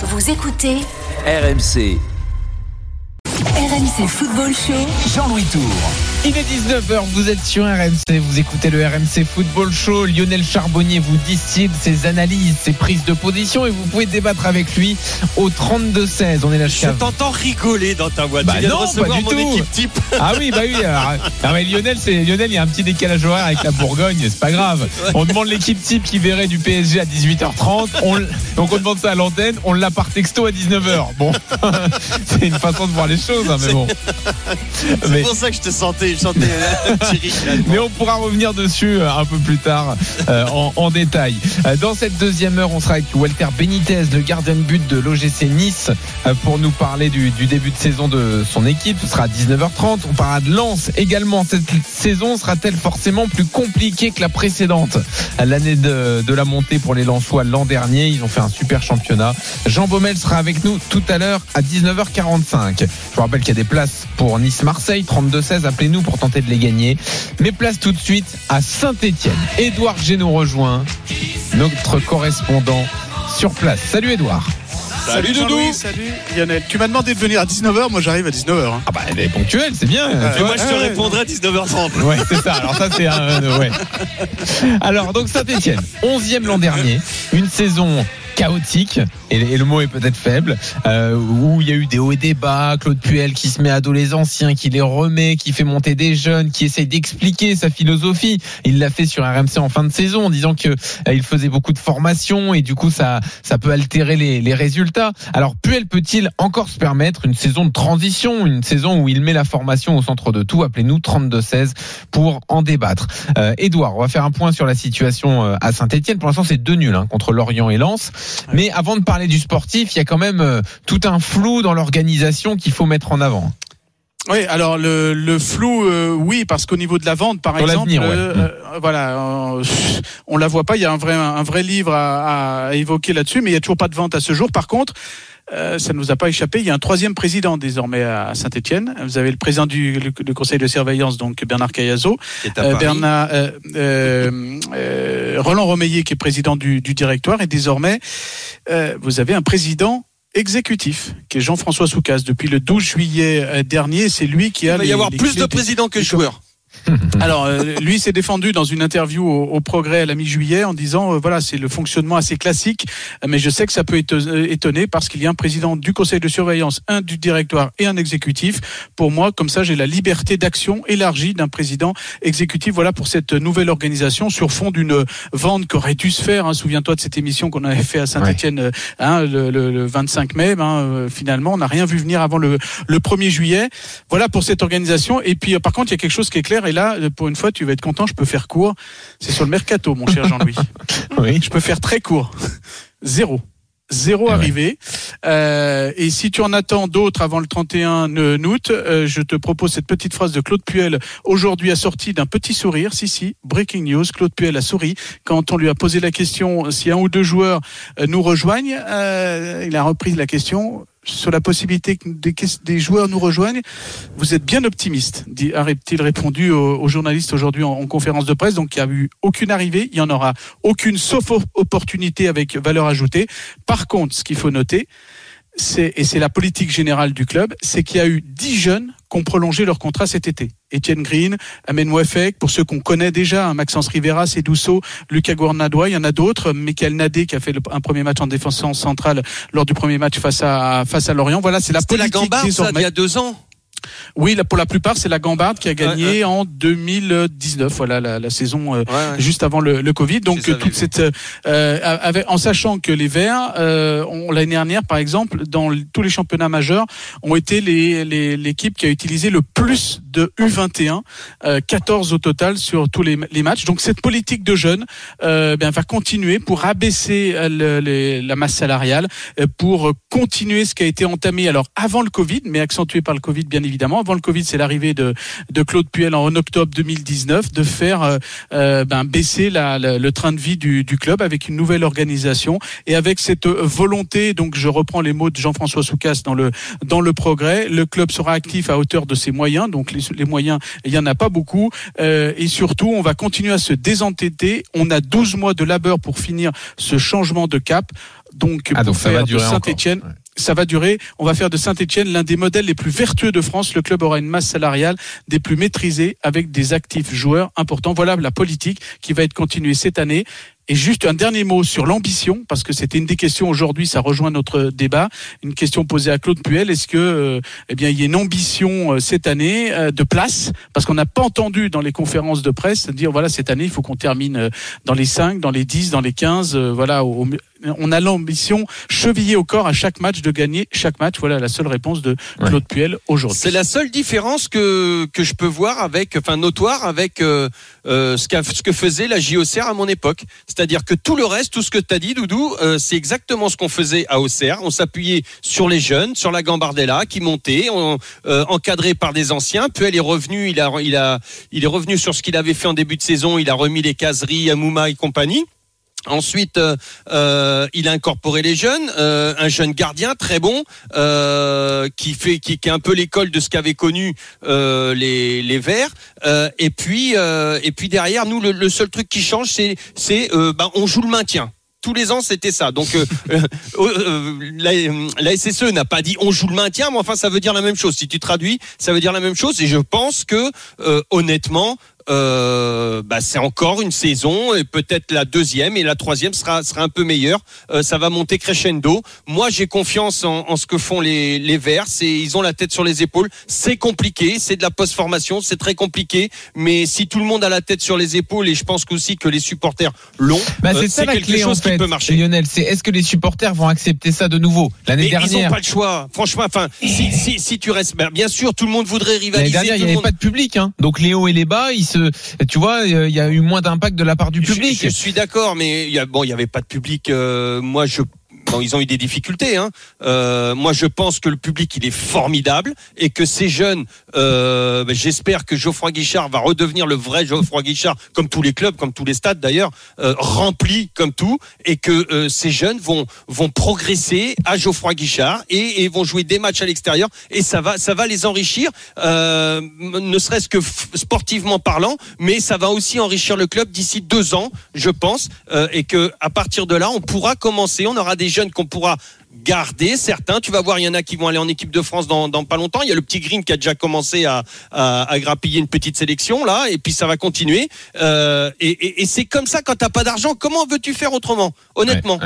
Vous écoutez RMC, RMC Football Show. Jean-Louis Tour. Il est 19h, vous êtes sur RMC, vous écoutez le RMC Football Show. Lionel Charbonnier vous distille ses analyses, ses prises de position et vous pouvez débattre avec lui au 32-16. On est là Je jusqu'à. t'entends rigoler dans ta voix. Bah tu viens non, de pas du mon tout. équipe type. Ah oui, bah oui. alors, ah mais Lionel, c'est Lionel, il y a un petit décalage horaire avec la Bourgogne, c'est pas grave. On demande l'équipe type qui verrait du PSG à 18h30. On, donc on demande ça à l'antenne, on l'a par texto à 19h. Bon, c'est une façon de voir les choses, hein, mais bon. C'est Mais- pour ça que je te sentais, je sentais là, Mais on pourra revenir dessus euh, un peu plus tard euh, en, en détail. Euh, Dans cette deuxième heure, on sera avec Walter Benitez, le gardien de but de l'OGC Nice, euh, pour nous parler du, du début de saison de son équipe. Ce sera à 19h30. On parlera de Lens également. Cette saison sera-t-elle forcément plus compliquée que la précédente? L'année de, de la montée pour les Lensois l'an dernier, ils ont fait un super championnat. Jean Baumel sera avec nous tout à l'heure à 19h45. Je vous rappelle qu'il y a des places pour Nice-Marseille, 32-16. Appelez-nous pour tenter de les gagner. Mais place tout de suite à Saint-Etienne. Édouard nous rejoint, notre correspondant sur place. Salut Édouard. Salut, Doudou. Jean-Louis, Salut Lionel. Tu m'as demandé de venir à 19h, moi j'arrive à 19h. hein. Ah bah elle est ponctuelle, c'est bien. Et moi, je te ouais, répondrai à 19h30. Ouais, c'est ça. Alors ça, c'est un, euh, ouais. Alors donc Saint-Etienne, 11e l'an dernier, une saison chaotique et, le mot est peut-être faible euh, où il y a eu des hauts et des bas Claude Puel qui se met à dos les anciens qui les remet qui fait monter des jeunes qui essaye d'expliquer sa philosophie il l'a fait sur RMC en fin de saison en disant que euh, il faisait beaucoup de formation et du coup ça ça peut altérer les, les résultats alors Puel peut-il encore se permettre une saison de transition une saison où il met la formation au centre de tout appelez-nous 32-16 pour en débattre. Euh, Edouard, on va faire un point sur la situation euh, à Saint-Etienne. Pour l'instant, c'est deux nuls hein, contre Lorient et Lens. Mais avant de parler du sportif, il y a quand même euh, tout un flou dans l'organisation qu'il faut mettre en avant. Oui, alors le, le flou, euh, oui, parce qu'au niveau de la vente, par exemple, l'avenir, ouais. euh, euh, voilà, euh, on la voit pas. Il y a un vrai, un vrai livre à, à évoquer là-dessus, mais il y a toujours pas de vente à ce jour. Par contre. Euh, ça ne nous a pas échappé. Il y a un troisième président désormais à Saint-Etienne. Vous avez le président du le, le conseil de surveillance, donc Bernard Cayazo, Euh. Bernard, euh, euh, euh, Roland Romeillet qui est président du, du directoire et désormais euh, vous avez un président exécutif qui est Jean-François Soucas depuis le 12 juillet dernier c'est lui qui Il a va les- y avoir les plus de présidents que joueurs. alors, euh, lui s'est défendu dans une interview au, au Progrès à la mi-juillet en disant euh, voilà, c'est le fonctionnement assez classique, euh, mais je sais que ça peut euh, étonner parce qu'il y a un président du conseil de surveillance, un du directoire et un exécutif. Pour moi, comme ça, j'ai la liberté d'action élargie d'un président exécutif. Voilà pour cette nouvelle organisation sur fond d'une vente qu'aurait dû se faire. hein. Souviens-toi de cette émission qu'on avait fait à Saint-Etienne le, le- le 25 mai. hein, euh, finalement, on n'a rien vu venir avant le, le 1er juillet. Voilà pour cette organisation. Et puis, euh, par contre, il y a quelque chose qui est clair. Et là, euh, pour une fois, tu vas être content. Je peux faire court. C'est sur le mercato, mon cher Jean-Louis. Oui. Je peux faire très court. Zéro. Zéro ouais. arrivé. Euh, et si tu en attends d'autres avant le 31 août, euh, je te propose cette petite phrase de Claude Puel, aujourd'hui assortie d'un petit sourire. Si, si, breaking news, Claude Puel a souri quand on lui a posé la question si un ou deux joueurs euh, nous rejoignent. Euh, il a repris la question sur la possibilité que des, joueurs nous rejoignent. Vous êtes bien optimiste, a-t-il répondu aux, journalistes aujourd'hui en, en conférence de presse. Donc il n'y a eu aucune arrivée, il n'y en aura aucune sauf op- opportunité avec valeur ajoutée. Par contre, ce qu'il faut noter, et c'est la politique générale du club, c'est qu'il y a eu 10 jeunes qui ont prolongé leur contrat cet été. Étienne Green, Amen Wefek, pour ceux qu'on connaît déjà, hein, Maxence Rivera, Cédouceau, Lucas Gournadois, il y en a d'autres, Michael Nadé qui a fait le- un premier match en défense centrale lors du premier match face à, face à Lorient. Voilà, c'est la C'était la politique gambarde, ça, d'il y a deux ans. Oui, pour la plupart, c'est la Gambarde qui a gagné Ouais, ouais. en 2019, voilà la, la saison euh, Ouais, juste avant le, le Covid. Donc euh, toute cette, euh, avec, en sachant que les Verts, euh, l'année dernière, par exemple, dans tous les championnats majeurs, ont été les- les- l'équipe qui a utilisé le plus de U21, euh, 14 au total sur tous les, les matchs. Donc cette politique de jeunes euh, ben, va continuer pour abaisser euh, le- les- la masse salariale, euh, pour continuer ce qui a été entamé alors avant le Covid, mais accentué par le Covid bien évidemment évidemment. Avant le Covid, c'est l'arrivée de, de Claude Puel en octobre 2019, de faire euh, euh, ben, baisser la, la- le train de vie du, du club avec une nouvelle organisation et avec cette volonté. Donc, je reprends les mots de Jean-François Soucas dans le dans le progrès. Le club sera actif à hauteur de ses moyens. Donc, les, les moyens, il y en a pas beaucoup. Euh, et surtout, on va continuer à se désentetter. On a 12 mois de labeur pour finir ce changement de cap. Donc, Ah, pour donc ça va faire de durer encore. Saint-Etienne. Ça va durer. On va faire de Saint-Etienne l'un des modèles les plus vertueux de France. Le club aura une masse salariale des plus maîtrisées avec des actifs joueurs importants. Voilà la politique qui va être continuée cette année. Et juste un dernier mot sur l'ambition, parce que c'était une des questions aujourd'hui, ça rejoint notre débat. Une question posée à Claude Puel. Est-ce que, euh, eh bien, il y a une ambition euh, cette année euh, de place? Parce qu'on n'a pas entendu dans les conférences de presse dire, voilà, cette année, il faut qu'on termine dans les 5, dans les 10, dans les 15. euh, voilà, au- on a l'ambition chevillée au corps à chaque match de gagner chaque match. Voilà la seule réponse de Ouais. Claude Puel aujourd'hui. C'est la seule différence que, que je peux voir avec, enfin notoire avec euh, euh, ce, que faisait la JOCR à mon époque. C'est-à-dire que tout le reste, tout ce que tu as dit, Doudou, euh, c'est exactement ce qu'on faisait à Auxerre. On s'appuyait sur les jeunes, sur la Gambardella qui montait, on, euh, encadré par des anciens. Puel est revenu, il a, il a, il est revenu sur ce qu'il avait fait en début de saison. Il a remis les caseries à Mouma et compagnie. Ensuite, euh, euh, il a incorporé les jeunes, euh, un jeune gardien très bon qui fait qui, est un peu l'école de ce qu'avaient connu les les Verts. Et puis et puis derrière nous, le, seul truc qui change, c'est c'est ben, on joue le maintien. Tous les ans, c'était ça. Donc, la, SSE n'a pas dit on joue le maintien, mais enfin, ça veut dire la même chose. Si tu traduis, ça veut dire la même chose. Et je pense que, honnêtement, euh, bah, c'est encore une saison et peut-être la deuxième et la troisième sera sera un peu meilleure. Euh, ça va monter crescendo. Moi, j'ai confiance en, en ce que font les les Verts. C'est ils ont la tête sur les épaules. C'est compliqué, c'est de la post-formation, c'est très compliqué. Mais si tout le monde a la tête sur les épaules et je pense aussi que les supporters l'ont, Bah, euh, c'est ça la quelque clé en chose qui fait, peut marcher. Lionel. C'est est-ce que les supporters vont accepter ça de nouveau L'année Mais ils n'ont dernière, pas le choix. Franchement, enfin, si, si, si tu restes, ben, bien sûr, tout le monde voudrait l'année rivaliser. dernière, il n'y avait monde- pas de public, hein. donc les hauts et les bas, ils se, tu vois, euh, il y a eu moins d'impact de la part du Je- public. Je, suis d'accord, mais il y a, bon, il y avait pas de public. euh, moi, je Ils ont eu des difficultés. Hein. Euh, moi, je pense que le public, il est formidable et que ces jeunes, euh, ben, j'espère que Geoffroy Guichard va redevenir le vrai Geoffroy Guichard, comme tous les clubs, comme tous les stades d'ailleurs, euh, remplis comme tout, et que ces jeunes vont vont progresser à Geoffroy Guichard et, vont jouer des matchs à l'extérieur et ça va ça va les enrichir, ne serait-ce que sportivement parlant, mais ça va aussi enrichir le club d'ici deux ans, je pense, et que à partir de là, on pourra commencer, on aura des jeunes qu'on pourra garder certains. Tu vas voir, il y en a qui vont aller en équipe de France dans, pas longtemps. Il y a le petit Green qui a déjà commencé à, grappiller une petite sélection là, et puis ça va continuer. Euh, et c'est comme ça quand t'as pas d'argent. Comment veux-tu faire autrement Honnêtement.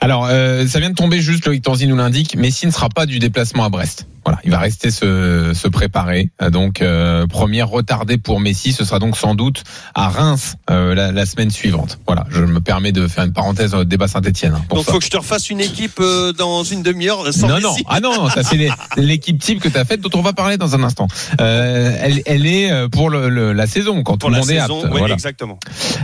Alors, euh, ça vient de tomber juste, Loïc Tanzi nous l'indique, Messi ne sera pas du déplacement à Brest. Voilà, il va rester se, se préparer. Euh, Donc, euh, première retardée pour Messi, ce sera donc sans doute à Reims euh, la, la semaine suivante. Voilà, je me permets de faire une parenthèse le débat Saint-Etienne. Hein, Donc ça. faut que je te refasse une équipe euh, dans une demi-heure euh, sans non, Messi. non, ah non, non, ça c'est l'équipe type que tu as faite dont on va parler dans un instant. Euh, elle, elle est euh, pour le, le- la saison quand Pour tout le monde est saison, apte. oui, Voilà. exactement.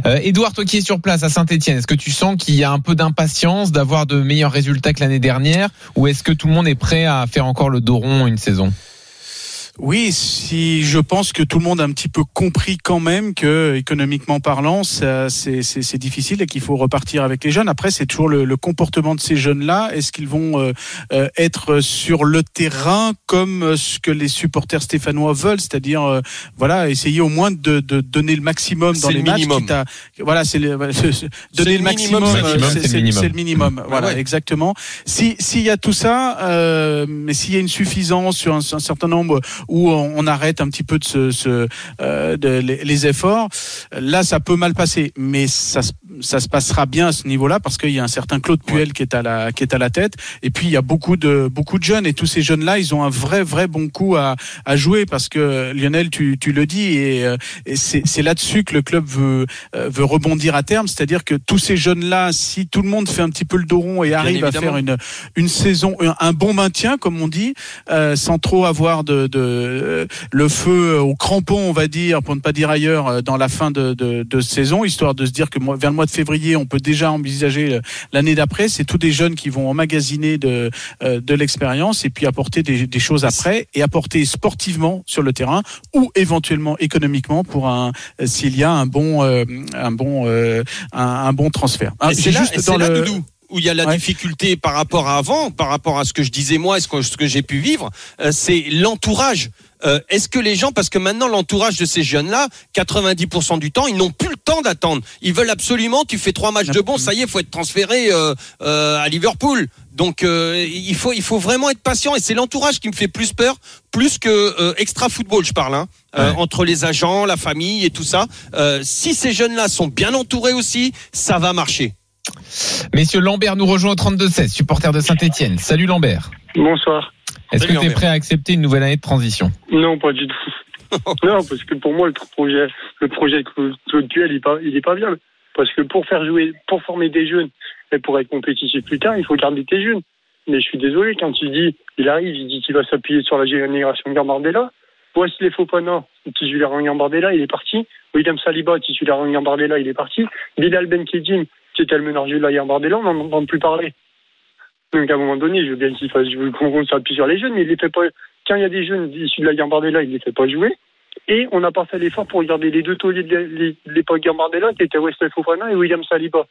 Euh, Edouard, toi qui es sur place à Saint-Etienne, est-ce que tu sens qu'il y a un peu d'impatience d'avoir de meilleurs résultats que l'année dernière ou est-ce que tout le monde est prêt à faire encore le dos rond une saison Oui, si je pense que tout le monde a un petit peu compris quand même que économiquement parlant, c'est, difficile et qu'il faut repartir avec les jeunes. Après, c'est toujours le, le comportement de ces jeunes-là. Est-ce qu'ils vont euh, euh, être sur le terrain comme euh, ce que les supporters stéphanois veulent, c'est-à-dire euh, voilà, essayer au moins de, de donner le maximum dans les le matchs. minimum. à- voilà, c'est donner le maximum. c'est, le minimum. Voilà, ouais. exactement. Si s'il y a tout ça, euh, mais s'il y a une suffisance sur un, un certain nombre où on, on arrête un petit peu de, ce, ce, euh, de les, les efforts, là ça peut mal passer, mais ça, se- ça se passera bien à ce niveau-là parce qu'il y a un certain Claude Puel qui est à la qui est à la tête, et puis il y a beaucoup de beaucoup de jeunes. Et tous ces jeunes-là, ils ont un vrai vrai bon coup à, à jouer parce que Lionel, tu, tu le dis et, euh, et c'est c'est là-dessus que le club veut euh, veut rebondir à terme, c'est-à-dire que tous ces jeunes-là, si tout le monde fait un petit peu le dos rond et arrive à faire une une saison, un, un bon maintien comme on dit, euh, sans trop avoir de, de le, le feu au crampon, on va dire, pour ne pas dire ailleurs, euh, dans la fin de, de, de saison, histoire de se dire que vers le mois de février, on peut déjà envisager l'année d'après. C'est tous des jeunes qui vont emmagasiner de, euh, de l'expérience et puis apporter des, des, choses après et apporter sportivement sur le terrain ou éventuellement économiquement pour un s'il y a un bon un bon un, un, bon transfert. Ah, c'est là, juste dans là, le où il y a la difficulté par rapport à avant, par rapport à ce que je disais moi, ce que, ce que j'ai pu vivre, euh, c'est l'entourage. Euh, Est-ce que les gens, parce que maintenant l'entourage de ces jeunes-là, 90% du temps, ils n'ont plus le temps d'attendre. Ils veulent absolument, tu fais trois matchs de bon, ça y est, faut être transféré euh, à Liverpool. Donc il faut il faut vraiment être patient et c'est l'entourage qui me fait plus peur, plus que extra football, je parle, hein, euh, entre les agents, la famille et tout ça. si ces jeunes-là sont bien entourés aussi, ça va marcher. Messieurs, Lambert nous rejoint au 32-16, supporter de Saint-Etienne. Salut Lambert. Bonsoir. Est-ce que tu es prêt à accepter une nouvelle année de transition? Non, pas du tout. non, parce que pour moi, le projet, le projet actuel, il est pas, il est pas bien. Parce que pour faire jouer, pour former des jeunes et pour être compétitif plus tard, il faut garder tes jeunes. Mais je suis désolé, quand il dit, il arrive, il dit qu'il va s'appuyer sur la génération Gambardella. Voici les Fofana, titulaire en Gambardella, il est parti. William Saliba, titulaire en Gambardella, il est parti. Bilal Ben Kedim, qui était le meneur de la Gambardella, on n'en entend plus parler. Donc à un moment donné, je veux bien qu'il fasse, veux qu'on s'appuie sur les jeunes, mais il les fait pas. Quand il y a des jeunes issus de la Gambardella, il les fait pas jouer. Et on n'a pas fait l'effort pour regarder les deux tauliers de l'époque Gambardella, qui étaient Wesley Fofana et William Saliba.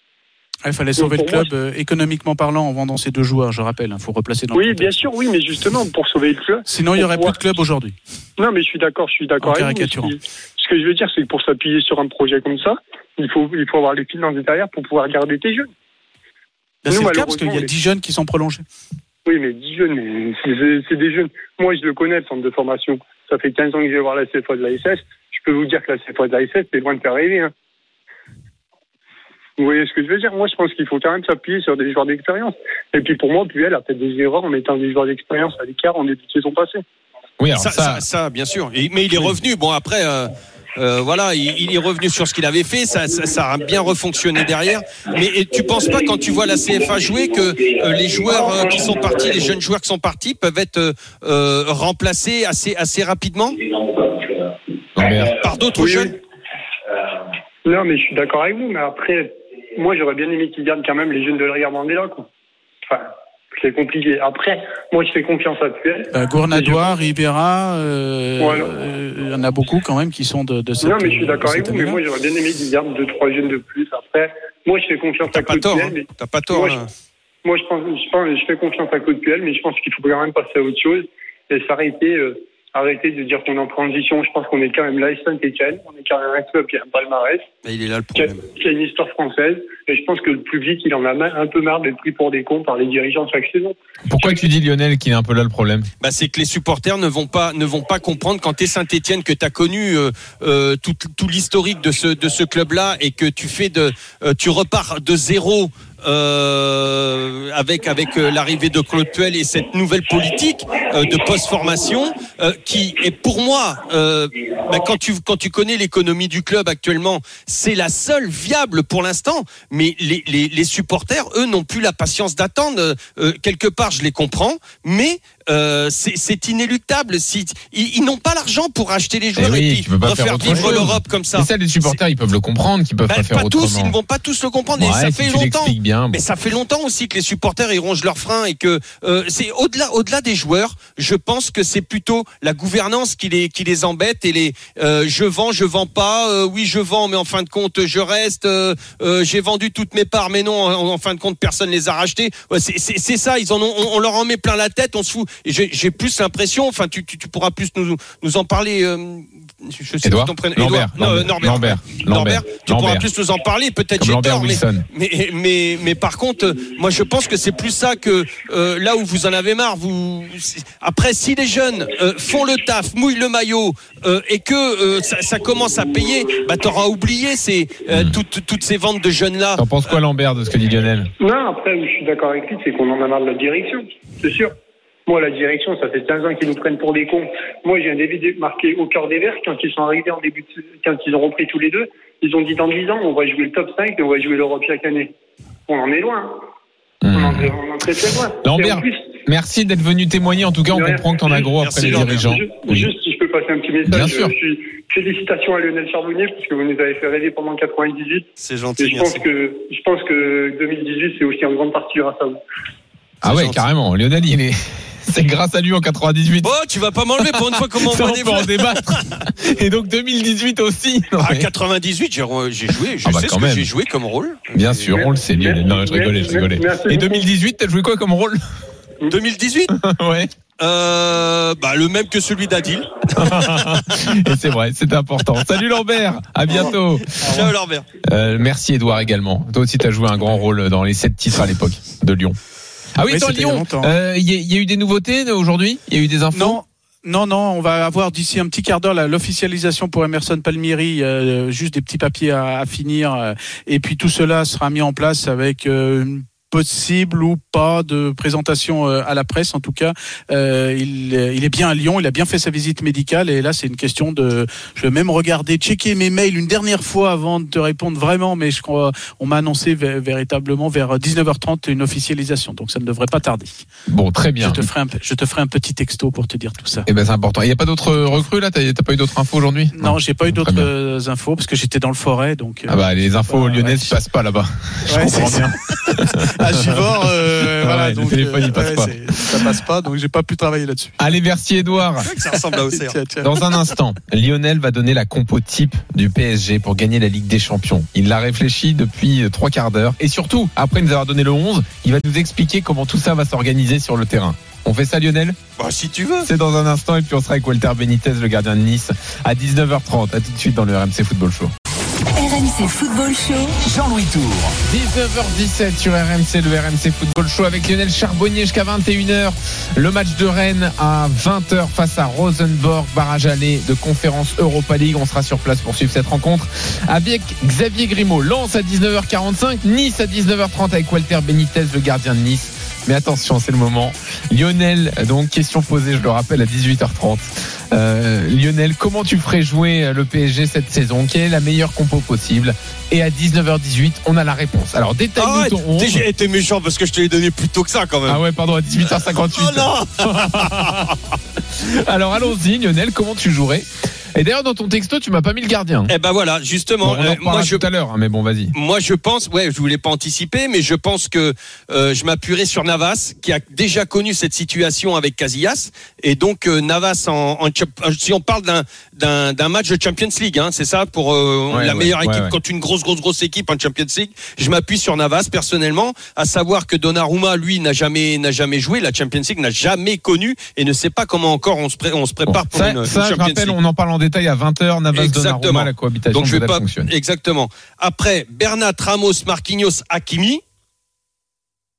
Il fallait sauver le club euh, économiquement parlant en vendant ces deux joueurs, je rappelle. Il hein, faut replacer dans Oui, bien sûr, oui, mais justement pour sauver le club. Sinon, il n'y aurait plus de club aujourd'hui. Non, mais je suis d'accord, je suis d'accord avec vous. Ce que je veux dire, c'est que pour s'appuyer sur un projet comme ça, il faut, il faut avoir les finances derrière pour pouvoir garder tes jeunes. C'est le cas parce qu'il y a 10 jeunes qui sont prolongés. Oui, mais 10 jeunes, c'est des jeunes. Moi, je le connais, le centre de formation. Ça fait 15 ans que je vais voir la CFA de la SS. Je peux vous dire que la CFA de la SS, c'est loin de faire rêver. Hein. Vous voyez ce que je veux dire? Moi, je pense qu'il faut quand même s'appuyer sur des joueurs d'expérience. Et puis pour moi, Puel a fait des erreurs en mettant des joueurs d'expérience à l'écart en début de saison passée. Oui, ça, ça... ça, bien sûr. mais il est revenu. Bon, après, euh, euh, voilà, il, est revenu sur ce qu'il avait fait. Ça, ça, a bien refonctionné derrière. Mais et tu penses pas quand tu vois la CFA jouer que euh, les joueurs euh, qui sont partis, les jeunes joueurs qui sont partis, peuvent être remplacés assez assez rapidement? Par d'autres jeunes? Non, mais je suis d'accord avec vous. Mais après, moi, j'aurais bien aimé qu'ils gardent quand même les jeunes de la Mandela, quoi. Enfin, c'est compliqué. Après, moi, je fais confiance à Puel. Euh, Gournadois, Rivera, euh, euh, il y en a beaucoup quand même qui sont de, de cette Non, mais je suis d'accord avec vous, mais moi, j'aurais bien aimé qu'il garde deux, trois jeunes de plus. Après, moi, je fais confiance à Claude Puel. Hein. T'as pas tort. Moi, je, moi je, pense, je, pense, je fais confiance à Claude Puel, mais je pense qu'il faut quand même passer à autre chose et s'arrêter. Euh, arrêter de dire qu'on est en transition. Je pense qu'on est quand même là, Saint-Etienne. On est quand même un club qui a un palmarès. il est là le problème. Qui a, une histoire française. Et je pense que le public, il en a un peu marre d'être pris pour des cons par les dirigeants chaque saison. Pourquoi tu dis, Lionel, qu'il est un peu là le problème? Bah, C'est que les supporters ne vont pas, ne vont pas comprendre quand tu es Saint-Etienne, que tu as connu euh, euh, tout, tout l'historique de ce, de ce club-là et que tu fais de, euh, tu repars de zéro euh, avec avec euh, l'arrivée de Claude Puel et cette nouvelle politique euh, de post-formation euh, qui est pour moi, bah, quand tu quand tu connais l'économie du club actuellement, c'est la seule viable pour l'instant. Mais les, les, les, supporters, eux, n'ont plus la patience d'attendre. quelque part, je les comprends, mais euh, c'est inéluctable. Si, ils, n'ont pas l'argent pour acheter les joueurs eh et puis faire vivre l'Europe comme ça. Mais ça, les supporters, ils peuvent le comprendre, qu'ils peuvent bah, pas faire pas autrement. tous, ils ne vont pas tous le comprendre. et ça fait longtemps. Bien, Mais ça fait longtemps aussi que les supporters ils rongent leurs freins et que euh, c'est au-delà, au-delà des joueurs. Je pense que c'est plutôt la gouvernance qui les qui les embête et les euh, je vends, je vends pas. Euh, oui, je vends, mais en fin de compte, je reste. Euh, j'ai vendu toutes mes parts, mais non, en, en, fin de compte, personne les a rachetées. c'est ça. Ils en ont, on, on, leur en met plein la tête. On se fout. J'ai plus l'impression, enfin, tu, tu, tu, pourras plus nous, nous en parler. Euh, je sais Edouard, ton prénom. Lambert, non, Norbert, Lambert, Norbert, tu pourras plus nous en parler. Peut-être j'ai tort, mais, mais, mais, mais, par contre, moi je pense que c'est plus ça que euh, là où vous en avez marre. Vous après, si les jeunes euh, font le taf, mouillent le maillot euh, et que euh, ça, ça, commence à payer, bah t'auras oublié ces, euh, hmm. toutes, toutes ces ventes de jeunes là. T'en penses quoi, Lambert, de ce que dit Lionel? Non, après, je suis d'accord avec lui, c'est qu'on en a marre de la direction, c'est sûr. Moi, la direction, ça fait 15 ans qu'ils nous prennent pour des cons. Moi, j'ai un début marqué au cœur des Verts quand ils sont arrivés en début, de, quand ils ont repris tous les deux. Ils ont dit dans 10 ans, on va jouer le top 5 et on va jouer l'Europe chaque année. On en est loin. On, en, est, très très loin. Lambert, Merci d'être venu témoigner. En tout cas, on comprend que t'en as gros Merci, après les dirigeants. Juste, Oui. juste si je peux passer un petit message. Bien sûr. je suis- félicitations à Lionel Charbonnier parce que vous nous avez fait rêver pendant 98. C'est Et gentil, je pense merci. que je pense que 2018 c'est aussi en grande partie grâce à vous. Ah ouais, gentil. carrément. Lionel, il est. C'est grâce à lui en 98. Oh, tu vas pas m'enlever pour une fois comment on va en débattre. Et donc 2018 aussi. À mais- 98, j'ai joué, je Ah bah, sais ce quand que même. j'ai joué comme rôle. Bien sûr, on le sait, Lionel. Non, je rigolais, je rigolais. Merci Et beaucoup. 2018, t'as joué quoi comme rôle? 2018 Ouais. euh, bah, Le même que celui d'Adil. Et c'est vrai, c'est important. Salut Lambert, à bientôt. Ciao Lambert. Euh, merci Edouard également. Toi aussi, t'as joué un grand rôle dans les sept titres à l'époque de Lyon. Ah oui, Oui, dans il y Lyon, euh, il y, a- il y a eu des nouveautés aujourd'hui? Il y a eu des infos? Non. Non, non, on va avoir d'ici un petit quart d'heure l'officialisation pour Emerson Palmieri, euh, juste des petits papiers à, à finir, euh, et puis tout cela sera mis en place avec euh, une possible ou pas de présentation euh, à la presse. En tout cas, euh, il, il est bien à Lyon, il a bien fait sa visite médicale, et là c'est une question de, je vais même regarder, checker mes mails une dernière fois avant de te répondre vraiment, mais je crois, on m'a annoncé vé- véritablement vers 19h30 une officialisation, donc ça ne devrait pas tarder. Bon, très bien. Je te ferai un, je te ferai un petit texto pour te dire tout ça. Eh ben c'est important. Il n'y a pas d'autres recrues là? T'as pas eu d'autres infos aujourd'hui? Non, j'ai pas eu d'autres euh, infos parce que j'étais dans le forêt, donc. euh, Ah bah les infos lyonnaises ouais. passent pas là-bas. Je Ouais, comprends c'est bien. à Givors, euh, Ah voilà, ouais, le donc, téléphone, il passe pas. Ça passe pas, donc j'ai pas pu travailler là-dessus. Allez, merci Edouard. C'est vrai que ça ressemble à Auxerre. Tiens, tiens. Dans un instant, Lionel va donner la compo type du PSG pour gagner la Ligue des Champions. Il l'a réfléchi depuis euh, trois quarts d'heure. Et surtout, après nous avoir donné le 11, il va nous expliquer comment tout ça va s'organiser sur le terrain. On fait ça Lionel? Bah, si tu veux. C'est dans un instant et puis on sera avec Walter Benitez, le gardien de Nice, à 19h30. À tout de suite dans le RMC Football Show. RMC Football Show. Jean-Louis Tour. 19h17 sur RMC, le RMC Football Show avec Lionel Charbonnier jusqu'à 21h. Le match de Rennes à 20h face à Rosenborg, barrage aller de conférence Europa League. On sera sur place pour suivre cette rencontre avec Xavier Grimaud. Lance à 19h45, Nice à 19h30 avec Walter Benitez, le gardien de Nice. Mais attention, c'est le moment. Lionel, donc question posée, je le rappelle, à 18h30. Euh, Lionel, comment tu ferais jouer le PSG cette saison? Quelle est la meilleure compo possible? Et à 19h18, on a la réponse. Alors détaille-nous Arrête, ton 11. t'es- j'ai été méchant parce que je te l'ai donné plus tôt que ça quand même. Ah ouais, pardon, à 18h58. Oh non Alors allons-y, Lionel, comment tu jouerais Et d'ailleurs, dans ton texto, tu m'as pas mis le gardien. Eh ben voilà, justement, Bon, on en euh, moi je tout à l'heure, hein, mais bon, vas-y. Moi, je pense, ouais, je voulais pas anticiper, mais je pense que euh, je m'appuierai sur Navas, qui a déjà connu cette situation avec Casillas, et donc euh, Navas, en, en chap- si on parle d'un d'un d'un match de Champions League, hein, c'est ça pour euh, Ouais, la ouais, meilleure équipe ouais. contre une grosse, grosse, grosse équipe en Champions League. Je m'appuie sur Navas personnellement, à savoir que Donnarumma, lui, n'a jamais n'a jamais joué la Champions League, n'a jamais connu et ne sait pas comment encore on se pré- on se Bon, prépare pour ça, une, une ça, je Champions rappelle, League. on en parle en détail à 20h. Navas. Donnarumma, la cohabitation Donc je vais pas fonctionne. exactement. Après Bernat, Ramos, Marquinhos, Hakimi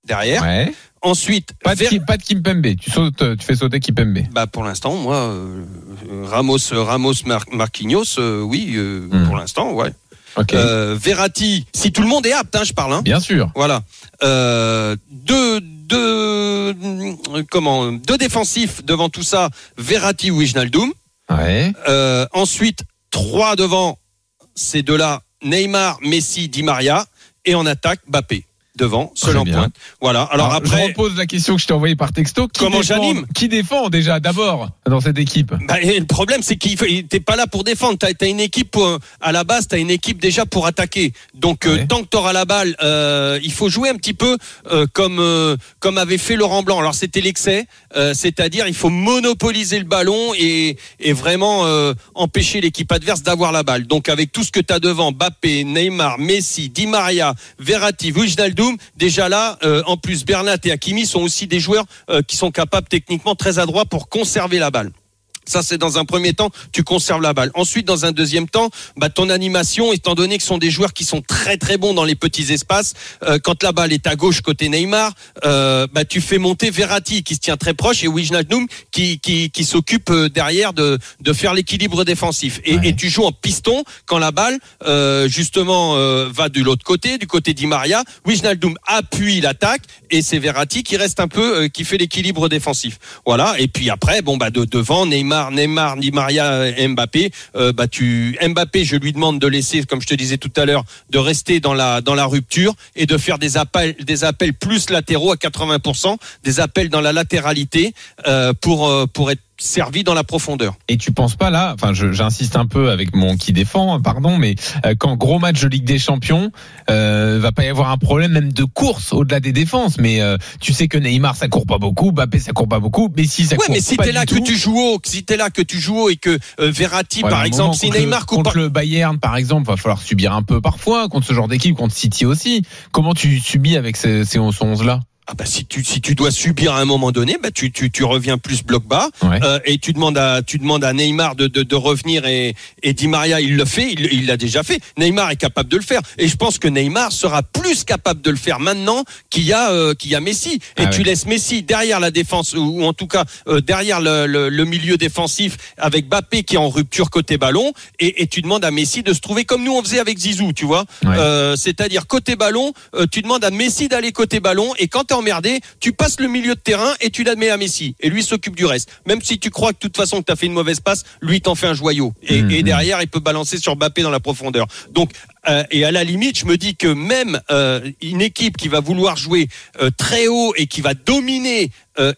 derrière. Ouais. Ensuite, Pas de, Ver- Kim- pas de Kimpembe. Tu sautes, tu fais sauter Kimpembe. bah pour l'instant, moi, euh, euh, Ramos, euh, Ramos, Mar- Marquinhos, euh, oui, euh, Hmm. pour l'instant, ouais. Ok. Euh, Verratti, si tout le monde est apte, hein, je parle. Hein. Bien sûr. Voilà. Euh, deux, deux, euh, comment, deux défensifs devant tout ça. Verratti ou Wijnaldum. Euh, ensuite, trois devant ces deux-là, Neymar, Messi, Di Maria, et en attaque, Mbappé. Devant, seul en pointe. Voilà. Alors, Alors, je après, repose la question que je t'ai envoyée par texto. Qui Comment j'anime Qui défend déjà d'abord dans cette équipe? Bah, et le problème, c'est qu'il t'es pas là pour défendre. T'as as une équipe pour- à la base, t'as une équipe déjà pour attaquer. Donc, euh, tant que t'auras la balle, euh, il faut jouer un petit peu euh, comme euh, comme avait fait Laurent Blanc. Alors, c'était l'excès, euh, c'est-à-dire il faut monopoliser le ballon et et vraiment euh, empêcher l'équipe adverse d'avoir la balle. Donc, avec tout ce que t'as devant, Mbappé, Neymar, Messi, Di Maria, Verratti, Wijnaldum, déjà là, euh, en plus, Bernat et Hakimi sont aussi des joueurs euh, qui sont capables techniquement très adroits pour conserver la balle. Ça, c'est dans un premier temps, tu conserves la balle. Ensuite, dans un deuxième temps, bah, ton animation, étant donné que ce sont des joueurs qui sont très très bons dans les petits espaces, euh, quand la balle est à gauche côté Neymar, euh, bah, tu fais monter Verratti qui se tient très proche et Wijnaldum qui, qui, qui s'occupe euh, derrière de, de faire l'équilibre défensif. Et, Ouais. et tu joues en piston quand la balle, euh, justement, euh, va de l'autre côté, du côté d'I Maria. Wijnaldum appuie l'attaque et c'est Verratti qui reste un peu, euh, qui fait l'équilibre défensif. Voilà. Et puis après, bon, bah, de, devant, Neymar, Neymar, Neymar, Di Maria et Mbappé, euh, bah tu Mbappé, je lui demande de laisser, comme je te disais tout à l'heure, de rester dans la dans la rupture et de faire des appels des appels plus latéraux à 80%, des appels dans la latéralité euh, pour euh, pour être servi dans la profondeur. Et tu penses pas là, enfin j'insiste un peu avec mon qui défend, pardon, mais euh, quand gros match de Ligue des Champions, euh, va pas y avoir un problème même de course au-delà des défenses. Mais euh, tu sais que Neymar ça court pas beaucoup, Mbappé ça court pas beaucoup, mais si ça Ouais, court mais si pas t'es du là tout, que tu joues haut, si t'es là que tu joues haut et que euh, Verratti Ouais, par exemple, si contre Neymar contre pas le Bayern par exemple, va falloir subir un peu parfois contre ce genre d'équipe, contre City aussi. Comment tu subis avec ces, ces 11 là Ah bah si tu si tu dois subir à un moment donné, bah tu tu, tu reviens plus bloc bas Ouais. euh, et tu demandes à tu demandes à Neymar de, de, de revenir et et Di Maria il le fait, il il l'a déjà fait. Neymar est capable de le faire et je pense que Neymar sera plus capable de le faire maintenant qu'il y a euh, qu'il y a Messi et Ah tu ouais. laisses Messi derrière la défense ou, ou en tout cas euh, derrière le, le, le milieu défensif avec Bappé qui est en rupture côté ballon et, et tu demandes à Messi de se trouver comme nous on faisait avec Zizou, tu vois. Ouais. Euh, c'est-à-dire côté ballon, euh, tu demandes à Messi d'aller côté ballon et quand t'es emmerdé, tu passes le milieu de terrain et tu la mets à Messi et lui s'occupe du reste. Même si tu crois que de toute façon que t'as fait une mauvaise passe, lui t'en fait un joyau et, Mhm. et derrière il peut balancer sur Mbappé dans la profondeur. Donc euh, et à la limite, je me dis que même euh, une équipe qui va vouloir jouer euh, très haut et qui va dominer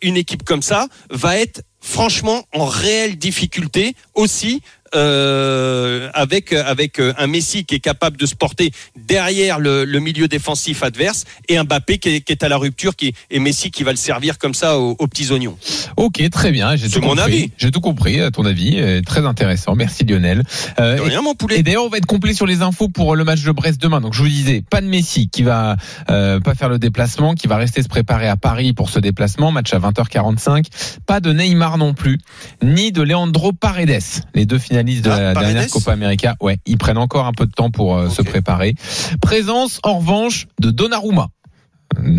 une équipe comme ça va être franchement en réelle difficulté aussi euh, avec avec euh, un Messi qui est capable de se porter derrière le, le milieu défensif adverse et un Mbappé qui est, qui est à la rupture qui et Messi qui va le servir comme ça aux, aux petits oignons. Ok, très bien. J'ai C'est tout mon compris. avis. J'ai tout compris. À ton avis, euh, très intéressant. Merci Lionel. Euh, De et- rien mon poulet. Et d'ailleurs, on va être complet sur les infos pour le match de Brest demain. Donc, je vous disais, pas de Messi qui va euh, pas faire le déplacement, qui va rester se préparer à Paris pour ce déplacement. Match à 20h45. Pas de Neymar non plus, ni de Leandro Paredes, les deux finalistes de Ah, la Paredes dernière Copa América. Ouais, ils prennent encore un peu de temps pour euh, se préparer. Présence, en revanche, de Donnarumma.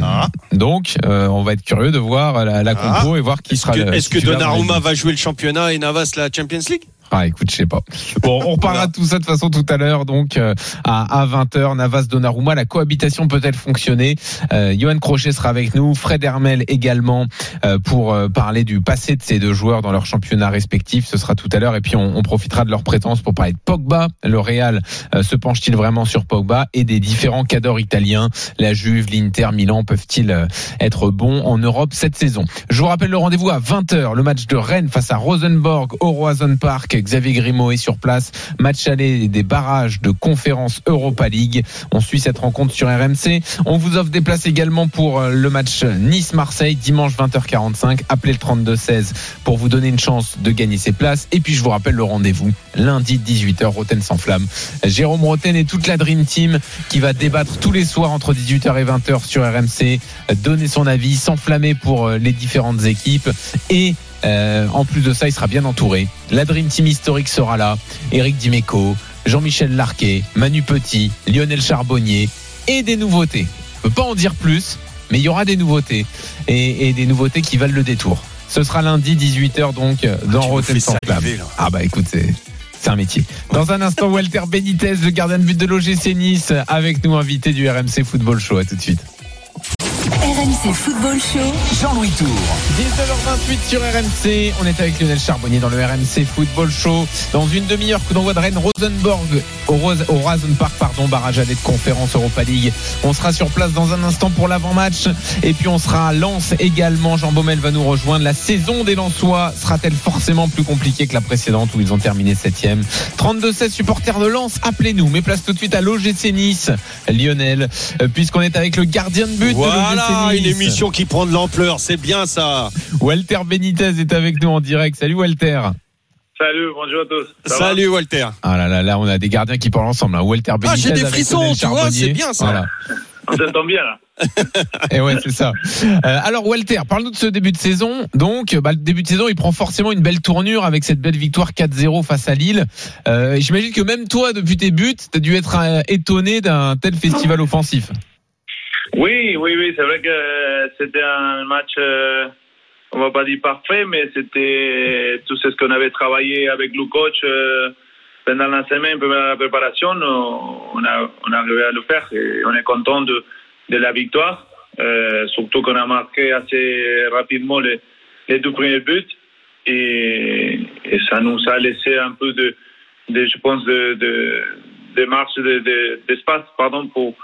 Ah. Donc, euh, on va être curieux de voir la, la Ah. compo et voir qui sera. que, est-ce que dans les Donnarumma va jouer le championnat et Navas la Champions League? Ah, écoute, je sais pas. Bon, on reparlera de tout ça de toute façon tout à l'heure, donc euh, à, à 20h, Navas Donnarumma, la cohabitation peut-elle fonctionner? Euh, Johan Crochet sera avec nous, Fred Hermel également euh, pour euh, parler du passé de ces deux joueurs dans leur championnat respectif. Ce sera tout à l'heure et puis on, on profitera de leur présence pour parler de Pogba. Le Real euh, se penche-t-il vraiment sur Pogba et des différents cadors italiens? La Juve, l'Inter, Milan peuvent-ils euh, être bons en Europe cette saison? Je vous rappelle le rendez-vous à 20h, le match de Rennes face à Rosenborg au Roison Park. Xavier Grimaud est sur place. Match aller des barrages de conférence Europa League. On suit cette rencontre sur RMC. On vous offre des places également pour euh, le match Nice-Marseille dimanche 20h45. Appelez le 32-16 pour vous donner une chance de gagner ces places. Et puis je vous rappelle le rendez-vous lundi 18h, Roten sans flamme. Jérôme Roten et toute la Dream Team qui va débattre tous les soirs entre 18h et 20h sur RMC, donner son avis, s'enflammer pour euh, les différentes équipes et euh, en plus de ça, il sera bien entouré. La Dream Team historique sera là. Eric Dimeco, Jean-Michel Larquet, Manu Petit, Lionel Charbonnier et des nouveautés. Je peux pas en dire plus, mais il y aura des nouveautés et, et des nouveautés qui valent le détour. Ce sera lundi 18h donc euh, dans Rotten fais sans saliver. Ah bah écoute, c'est c'est un métier. Dans un instant, Walter Benitez, le gardien de but de l'OGC Nice, avec nous invité du RMC Football Show. À tout de suite. RMC Football Show. Jean-Louis Tour. 19h28 sur RMC, on est avec Lionel Charbonnier dans le RMC Football Show. Dans une demi-heure, coup d'envoi de Rennes Rosenborg au, Rose, au Roison Park, pardon, barrage aller de conférence Europa League. On sera sur place dans un instant pour l'avant-match. Et puis on sera à Lens également. Jean Baumel va nous rejoindre. La saison des Lensois sera-t-elle forcément plus compliquée que la précédente où ils ont terminé 7 32-16 supporters de Lens, appelez-nous. Mais place tout de suite à l'OGC Nice, Lionel, euh, puisqu'on est avec le gardien de but de L'OGC une émission qui prend de l'ampleur, c'est bien ça. Walter Benitez est avec nous en direct. Salut Walter. Salut, bonjour à tous. Ça Salut Walter. Ah là là là, on a des gardiens qui parlent ensemble. hein. Walter Benitez. Ah, j'ai des frissons, tu vois, c'est bien ça. Voilà. On s'entend bien là. Et ouais, c'est ça. Euh, alors Walter, parle-nous de ce début de saison. Donc, bah, le début de saison, il prend forcément une belle tournure avec cette belle victoire 4-0 face à Lille. Euh, J'imagine que même toi, depuis tes buts, t'as dû être euh, étonné d'un tel festival offensif. Oui, oui, oui, c'est vrai que c'était un match, euh, on va pas dire parfait, mais c'était tout ce qu'on avait travaillé avec le coach euh, pendant la semaine, pendant la préparation, on a, on a arrivé à le faire et on est content de, de la victoire, euh, surtout qu'on a marqué assez rapidement les, les deux premiers buts. et, ça nous a laissé un peu de, de je pense, de, de, de marche, de- de- d'espace, pardon, pour,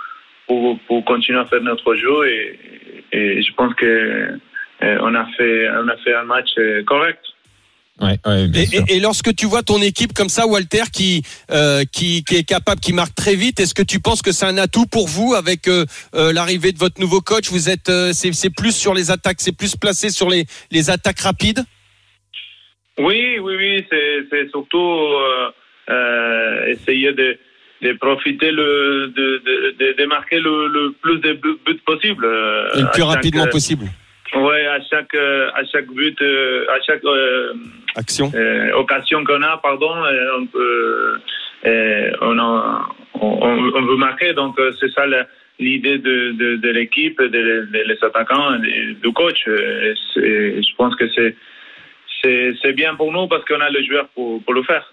pour, pour continuer à faire notre jeu et, et je pense que euh, on a fait, on a fait un match euh, correct. Ouais, ouais, bien Et, sûr. et- et lorsque tu vois ton équipe comme ça, Walter, qui, euh, qui, qui est capable, qui marque très vite, est-ce que tu penses que c'est un atout pour vous avec euh, euh, l'arrivée de votre nouveau coach? Vous êtes, euh, c'est c'est plus sur les attaques, c'est plus placé sur les, les attaques rapides? Oui, oui, oui, c'est, c'est surtout euh, euh, essayer de, de profiter le, de, de, de, de marquer le, le plus de buts possible. euh, le plus chaque- rapidement possible. Ouais, à chaque, euh, à chaque but, euh, à chaque euh, Action. euh, occasion qu'on a, pardon, euh, on, peut, euh, on, a- on, on veut marquer. Donc, euh, c'est ça l'idée de, de, de l'équipe, de, de- les attaquants, du coach. Euh, Je pense que c'est, c'est, c'est bien pour nous parce qu'on a le joueur pour, pour le faire.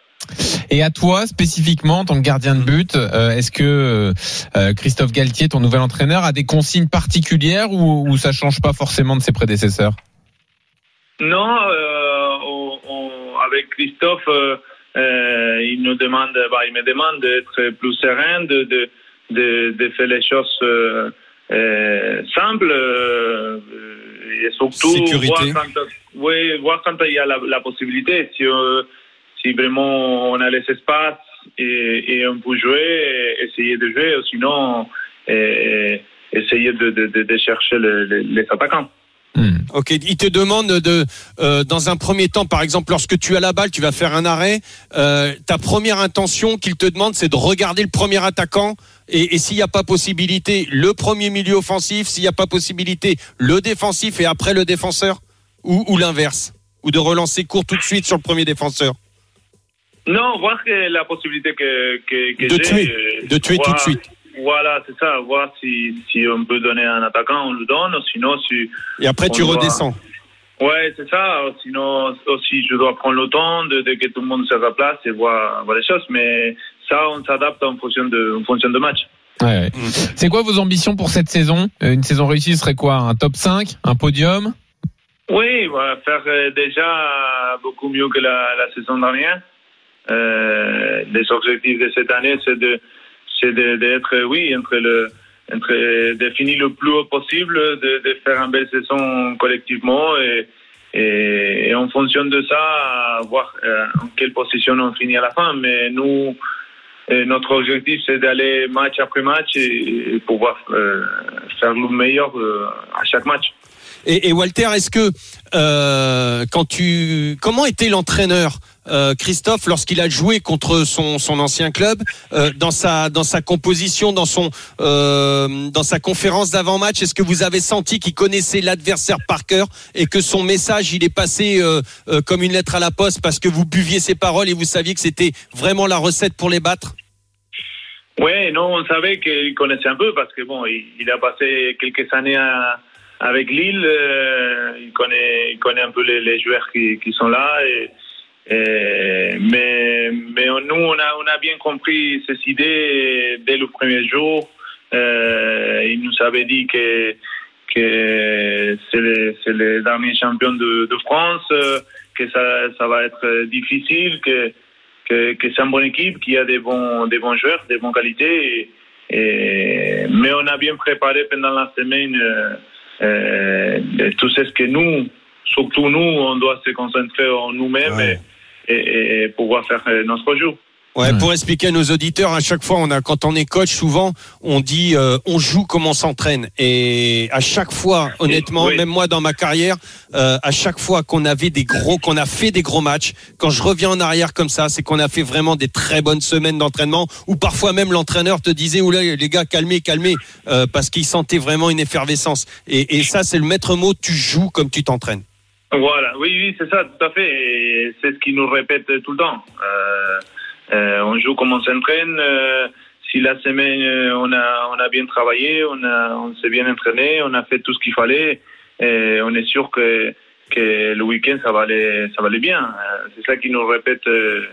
Et à toi, spécifiquement, en tant que gardien de but, euh, est-ce que euh, Christophe Galtier, ton nouvel entraîneur, a des consignes particulières ou, ou ça change pas forcément de ses prédécesseurs? Non, euh, on- on- avec Christophe, euh, euh, il nous demande, bah, il me demande d'être plus serein, de, de, de, de faire les choses euh, euh, simples euh, et surtout Sécurité. voir quand, oui, voir quand il y a la, la possibilité. Si, euh, si vraiment on a les espaces et, et on peut jouer, et essayer de jouer, ou sinon euh, essayer de, de, de, de chercher le- le- les attaquants. Hmm. Ok, il te demande de, euh, dans un premier temps, par exemple, lorsque tu as la balle, tu vas faire un arrêt. euh, ta première intention qu'il te demande, c'est de regarder le premier attaquant. Et, et s'il n'y a pas possibilité, le premier milieu offensif. S'il n'y a pas possibilité, le défensif et après le défenseur. Ou, ou l'inverse. Ou de relancer court tout de suite sur le premier défenseur. Non, voir que la possibilité que, que, que De j'ai, tuer, euh, de tuer tout de suite. Voilà, c'est ça. Voir si, si on peut donner un attaquant, on le donne. Sinon, si, Et après, tu doit- redescends. ouais, c'est ça. Sinon, aussi, je dois prendre le temps de, de que tout le monde se place et voir, voir les choses. Mais ça, on s'adapte en fonction de, en fonction de match. Ouais, ouais. C'est quoi vos ambitions pour cette saison? Euh, Une saison réussie serait quoi? Un top 5 Un podium? Oui, on va faire euh, déjà beaucoup mieux que la, la saison dernière. Euh, les objectifs de cette année, c'est de, c'est d'être, oui, entre le, entre de finir le plus haut possible, de, faire une belle saison collectivement et, et, et en fonction de ça, voir euh, en quelle position on finit à la fin. Mais nous, euh, notre objectif, c'est d'aller match après match et, pouvoir faire le meilleur à chaque match. Et, Walter, est-ce que quand tu comment était l'entraîneur euh, Christophe lorsqu'il a joué contre son, son ancien club euh, dans sa dans sa composition dans son euh, dans sa conférence d'avant-match est-ce que vous avez senti qu'il connaissait l'adversaire par cœur et que son message il est passé comme une lettre à la poste parce que vous buviez ses paroles et vous saviez que c'était vraiment la recette pour les battre? Oui, non, on savait qu'il connaissait un peu parce que bon, il, a passé quelques années avec Lille. il connaît, il connaît un peu les, les joueurs qui, qui sont là. Et, et- mais, mais nous, on a, on a bien compris ces idées dès le premier jour. Euh, il nous avait dit que que c'est les, c'est les derniers champions de, de France, euh, que ça, ça va être difficile, que que, que c'est une bonne équipe, qu'il y a des bons, des bons joueurs, des bonnes qualités. Et, et- mais on a bien préparé pendant la semaine euh, euh, tout ce que nous, surtout nous, on doit se concentrer en nous-mêmes Ouais. et, et- et pouvoir faire euh, notre jeu. Ouais, Ouais. pour expliquer à nos auditeurs, à chaque fois, on a, quand on est coach, souvent, on dit, euh, on joue comme on s'entraîne. Et à chaque fois, honnêtement, Oui. même moi dans ma carrière, euh, à chaque fois qu'on avait des gros, qu'on a fait des gros matchs, quand je reviens en arrière comme ça, c'est qu'on a fait vraiment des très bonnes semaines d'entraînement. Ou parfois même l'entraîneur te disait, oula, les gars, calmez, calmez, euh, parce qu'il sentait vraiment une effervescence. Et, et ça, c'est le maître mot. Tu joues comme tu t'entraînes. Voilà, oui, oui, c'est ça, tout à fait. C'est ce qu'ils nous répètent tout le temps. Euh, euh, on joue comme on s'entraîne. euh, si la semaine euh, on a on a bien travaillé, on a on s'est bien entraîné, on a fait tout ce qu'il fallait, et on est sûr que que le week-end ça va ça va aller bien. Euh, c'est ça qu'ils nous répètent euh,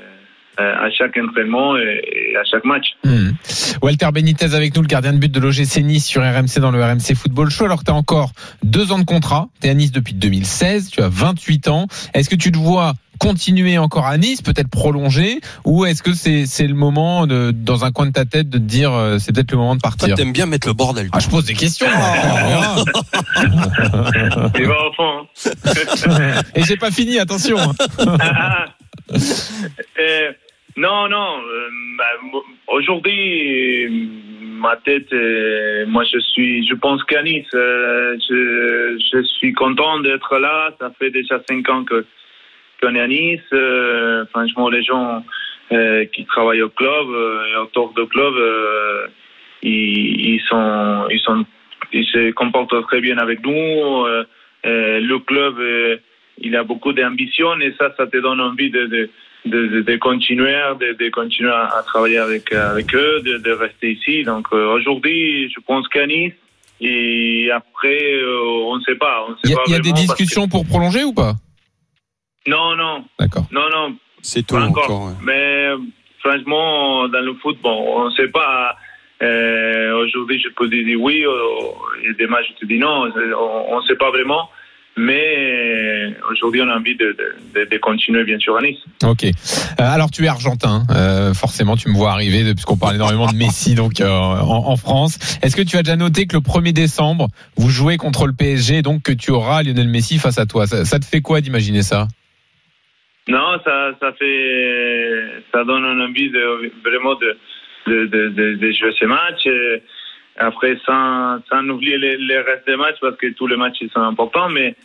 à chaque entraînement et, et à chaque match. Hmm. Walter Benitez avec nous, le gardien de but de l'OGC Nice sur RMC dans le RMC Football Show. Alors que tu as encore deux ans de contrat, tu es à Nice depuis 2016, tu as 28 ans. Est-ce que tu te vois continuer encore à Nice, peut-être prolonger, ou est-ce que c'est c'est le moment de, dans un coin de ta tête de te dire euh, c'est peut-être le moment de Toi, partir t'aimes bien mettre le bordel. Ah, je pose des questions. va au fond. hein. Et j'ai pas fini, attention. Ah, euh, non, non. euh, bah, Aujourd'hui, euh, ma tête, moi, je suis, je pense qu'à Nice, je, suis content d'être là. Ça fait déjà cinq ans que qu'on est à Nice. Franchement, les gens qui travaillent au club et autour du club, ils, ils sont, ils sont, ils se comportent très bien avec nous. Le club, il a beaucoup d'ambition et ça, ça te donne envie de, de, de, de- de continuer, de, de continuer à, travailler avec, avec eux, de, de rester ici. Donc euh, aujourd'hui, je pense qu'à Nice. Et après, euh, on ne sait pas. Il y a, y a des que- discussions pour prolonger ou pas? Non, non, D'accord. non, non, C'est tout encore. encore. ouais. Mais euh, franchement, dans le foot, bon, on ne sait pas. Euh, Aujourd'hui, je peux te dire oui. euh, des matchs, je te dis non. On ne sait pas vraiment. Mais euh, aujourd'hui, on a envie de, de, de, de continuer, bien sûr, à Nice. Ok. Euh, alors tu es argentin, euh, forcément tu me vois arriver puisqu'on parle énormément de Messi donc euh, en, en France. Est-ce que tu as déjà noté que le 1er décembre vous jouez contre le PSG donc que tu auras Lionel Messi face à toi? Ça, ça te fait quoi d'imaginer ça? Non, ça, ça fait, ça donne envie de vraiment de, de, de, de, de jouer ces matchs. Et après, sans, sans oublier les, les restes des matchs, parce que tous les matchs ils sont importants, mais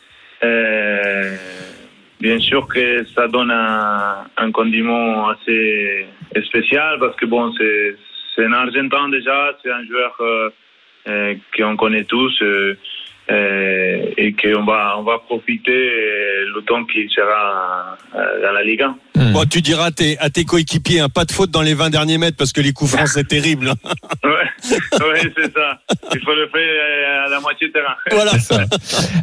bien sûr que ça donne un, un condiment assez spécial, parce que bon, c'est, c'est un Argentin déjà, c'est un joueur euh, euh, qu'on connaît tous. Euh, et qu'on va, on va profiter euh, le temps qu'il sera euh, dans la Ligue 1. Hmm. Bon, tu diras à tes, à tes coéquipiers, hein, pas de faute dans les 20 derniers mètres parce que les coups francs c'est terrible. hein. Ouais, ouais c'est ça. Il faut le faire euh, à la moitié de terrain. Voilà.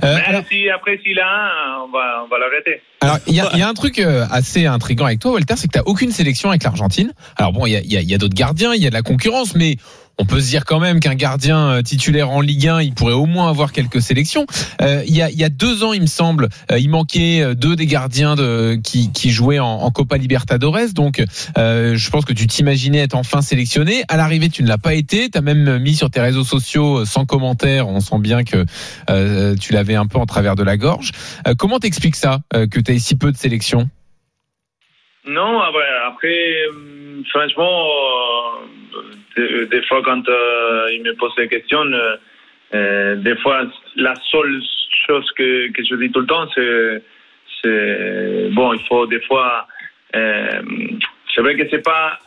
Euh, Mais alors, si après s'il a un, on va, on va l'arrêter. alors, il y a, il y a un truc assez intriguant avec toi Walter, c'est que tu aucune sélection avec l'Argentine. Alors bon, il y a, il y a- il y a d'autres gardiens, il y a de la concurrence, mais on peut se dire quand même qu'un gardien euh, titulaire en Ligue 1, il pourrait au moins avoir quelques sélections. Euh, il, y a, il y a deux ans, il me semble, euh, il manquait euh, deux des gardiens de, qui, qui jouaient en, Copa Libertadores. Donc, euh, je pense que tu t'imaginais être enfin sélectionné. À l'arrivée, tu ne l'as pas été. Tu as même mis sur tes réseaux sociaux sans commentaire. On sent bien que euh, tu l'avais un peu en travers de la gorge. Comment t'expliques ça, que tu aies si peu de sélections? Non, après, après franchement, des, fois quand euh, il me pose des questions, euh, euh, des fois la seule chose que, que je dis tout le temps, c'est bon, il faut des fois, euh, c'est vrai que c'est pas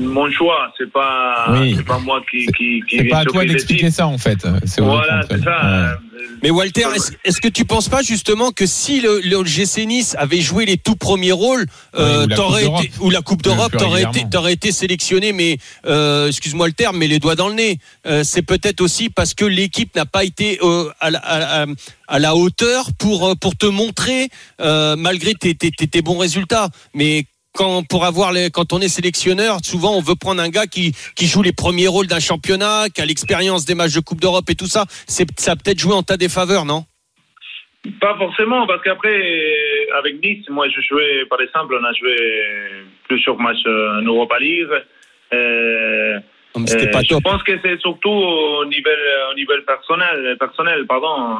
mon choix, c'est pas, Oui. c'est pas moi qui qui qui C'est pas à toi d'expliquer ça, en fait. Aux Voilà, c'est ça. Ouais. Mais Walter, est-ce que tu penses pas justement que si le, le GC Nice avait joué les tout premiers rôles, euh, ou la Coupe été ou la Coupe d'Europe, t'aurais été, t'aurais été sélectionné, mais euh, excuse-moi le terme, mais les doigts dans le nez. Euh, c'est peut-être aussi parce que l'équipe n'a pas été euh, à, la, à, la- à la hauteur pour pour te montrer euh, malgré tes, tes, tes, tes bons résultats, mais quand pour avoir les, quand on est sélectionneur, souvent on veut prendre un gars qui qui joue les premiers rôles d'un championnat, qui a l'expérience des matchs de Coupe d'Europe et tout ça. C'est ça a peut-être joué en ta défaveur, non? Pas forcément, parce qu'après, avec Nice, moi, je jouais, par exemple, on a joué plusieurs matchs euh, en Europa League. Euh, euh, pas je pense que c'est surtout au niveau, au niveau personnel, personnel pardon,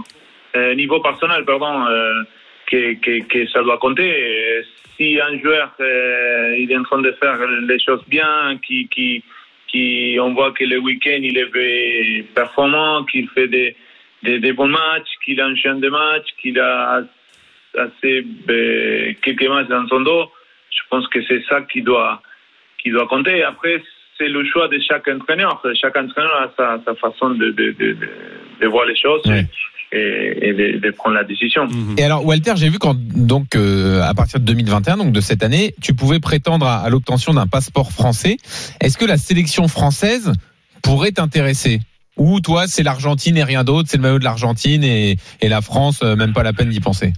euh, niveau personnel, pardon, que, que, que ça doit compter. Si un joueur euh, il est en train de faire les choses bien, qui, qui, qui on voit que le week-end il est performant, qu'il fait des, des, bons matchs, qu'il enchaîne des matchs, qu'il a assez euh, quelques matchs dans son dos, je pense que c'est ça qui doit, qui doit compter. Après, c'est le choix de chaque entraîneur. Chaque entraîneur a sa, sa façon de, de, de, voir les choses. Et, et de, de prendre la décision. Et alors, Walter, j'ai vu quand donc euh, à partir de 2021, donc de cette année, tu pouvais prétendre à, à l'obtention d'un passeport français. Est-ce que la sélection française pourrait t'intéresser? Ou toi, c'est l'Argentine et rien d'autre, c'est le maillot de l'Argentine et, et la France, euh, même pas la peine d'y penser?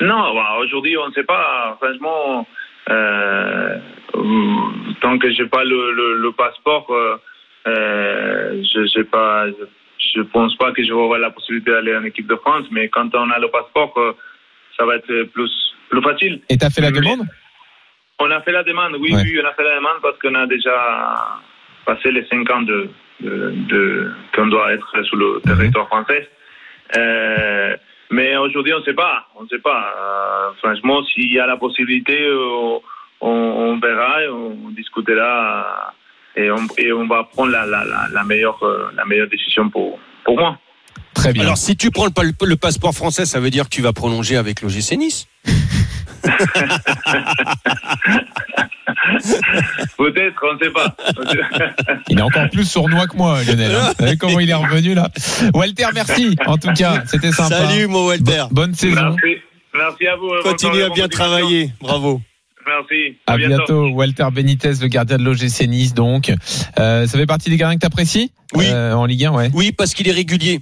Non, bah, aujourd'hui, on ne sait pas. Franchement, euh, tant que j'ai pas le, le, le passeport, euh, je j'ai pas, je, je pense pas que je vais avoir la possibilité d'aller en équipe de France. Mais quand on a le passeport, euh, ça va être plus plus facile. Et t'as fait la demande? On a fait la demande, oui, Ouais. oui, on a fait la demande parce qu'on a déjà passé les cinq ans de, de, de- qu'on doit être sur le territoire français. Euh, mais aujourd'hui, on ne sait pas. On ne sait pas. Euh, franchement, s'il y a la possibilité, on, on verra, et on discutera et on, et on va prendre la, la, la, la meilleure, euh, la meilleure décision pour, pour moi. Très bien. Alors, si tu prends le, pa- le passeport français, ça veut dire que tu vas prolonger avec l'OGC Nice? Peut-être, on ne sait pas. Il est encore plus sournois que moi, Lionel. hein. Vous savez comment il est revenu là Walter, merci. En tout cas, c'était sympa. Salut, mon Walter. Bo- bonne saison. Merci. Merci à vous. Continue à bien travailler. Bravo. Merci. À bientôt. Walter Benitez, le gardien de l'OGC Nice, donc. Euh, ça fait partie des gardiens que t'apprécies? Oui. Euh, en Ligue 1, ouais. Oui, parce qu'il est régulier.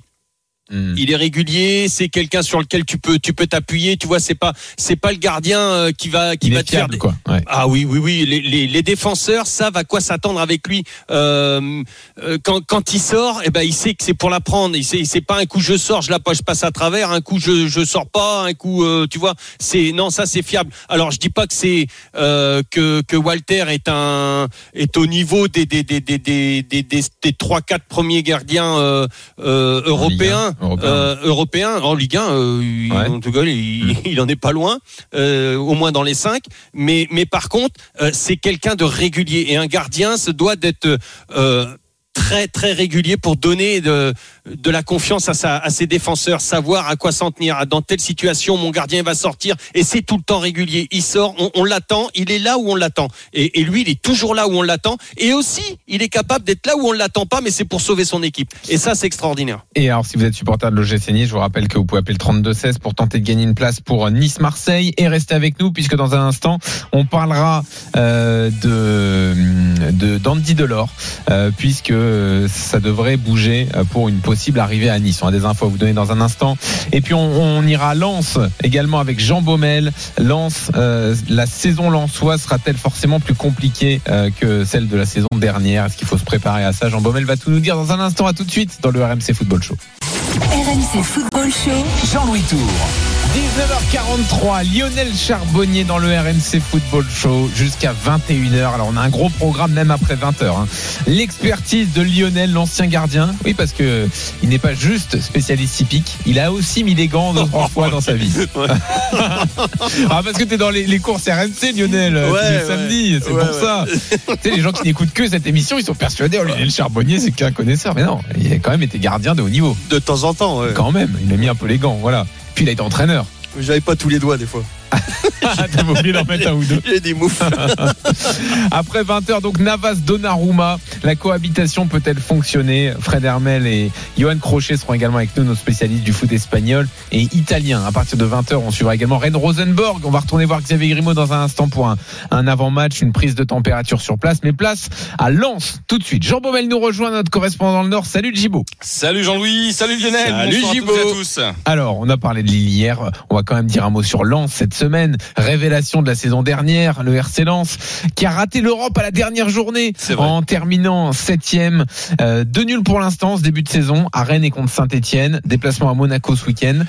Hmm. Il est régulier, c'est quelqu'un sur lequel tu peux tu peux t'appuyer, tu vois, c'est pas c'est pas le gardien euh, qui va qui Il va te faire fiable, des- quoi. Ouais. Ah oui, oui, oui. Les, les, les défenseurs savent à quoi s'attendre avec lui. Euh, euh, quand, quand il sort, eh ben, il sait que c'est pour la prendre. Il sait, sait pas un coup je sors, je la je passe à travers. Un coup je je sors pas. Un coup, euh, tu vois, c'est non, ça c'est fiable. Alors je dis pas que c'est euh, que que Walter est un est au niveau des des des des des des, des, des trois quatre premiers gardiens euh, euh, En Ligue 1, européens. Européen. Euh, européen en Ligue 1, euh, il, Ouais. en tout cas, il, il en est pas loin, euh, au moins dans les cinq. Mais, mais par contre, euh, c'est quelqu'un de régulier et un gardien se doit d'être euh, très très régulier pour donner de, de la confiance à, sa, à ses défenseurs, savoir à quoi s'en tenir. Dans telle situation, mon gardien va sortir et c'est tout le temps régulier. Il sort, on, l'attend, il est là où on l'attend. Et, lui, il est toujours là où on l'attend. Et aussi, il est capable d'être là où on l'attend pas, mais c'est pour sauver son équipe. Et ça, c'est extraordinaire. Et alors, si vous êtes supporter de l'OGC Nice, je vous rappelle que vous pouvez appeler le 32-16 pour tenter de gagner une place pour Nice-Marseille et restez avec nous puisque dans un instant, on parlera euh, de d'Andy Delors euh, puisque euh, ça devrait bouger euh, pour une possible arrivée à Nice. On a des infos à vous donner dans un instant. Et puis on, on ira à Lens également avec Jean Baumel. Lens, euh, la saison lensoise sera-t-elle forcément plus compliquée euh, que celle de la saison dernière? Est-ce qu'il faut se préparer à ça? Jean Baumel va tout nous dire dans un instant. À tout de suite dans le RMC Football Show. RMC Football Show. Jean-Louis Tour. 19h43, Lionel Charbonnier dans le RMC Football Show jusqu'à 21h. Alors on a un gros programme même après 20h. hein. L'expertise de Lionel, l'ancien gardien. Oui, parce que il n'est pas juste spécialiste hippique, il a aussi mis des gants deux trois fois dans sa vie. ah parce que t'es dans les, les courses RMC, Lionel, Ouais, samedis, c'est pour ça. tu sais, les gens qui n'écoutent que cette émission, ils sont persuadés, oh, Lionel Charbonnier, c'est qu'un connaisseur. Mais non, il a quand même été gardien de haut niveau. De temps en temps. Quand même, il a mis un peu les gants, voilà. Puis il a été entraîneur. J'avais pas tous les doigts des fois. T'avais oublié d'en mettre un ou deux. J'ai des moufles. Après 20h, donc Navas Donnarumma, la cohabitation peut-elle fonctionner? Fred Hermel et Johan Crochet seront également avec nous, nos spécialistes du foot espagnol et italien. À partir de 20h, on suivra également Ren Rosenborg. On va retourner voir Xavier Grimaud dans un instant pour un, un avant-match, une prise de température sur place. Mais place à Lens tout de suite. Jean Baumel nous rejoint, notre correspondant dans le Nord. Salut Djibo. Salut Jean-Louis, salut Lionel, Salut Gibo. à tous. Alors, on a parlé de Lille hier. On va quand même dire un mot sur Lens cette semaine. Révélation de la saison dernière, le RC Lens, qui a raté l'Europe à la dernière journée en terminant septième. Euh, deux nuls pour l'instant, ce début de saison, à Rennes et contre Saint-Etienne. Déplacement à Monaco ce week-end.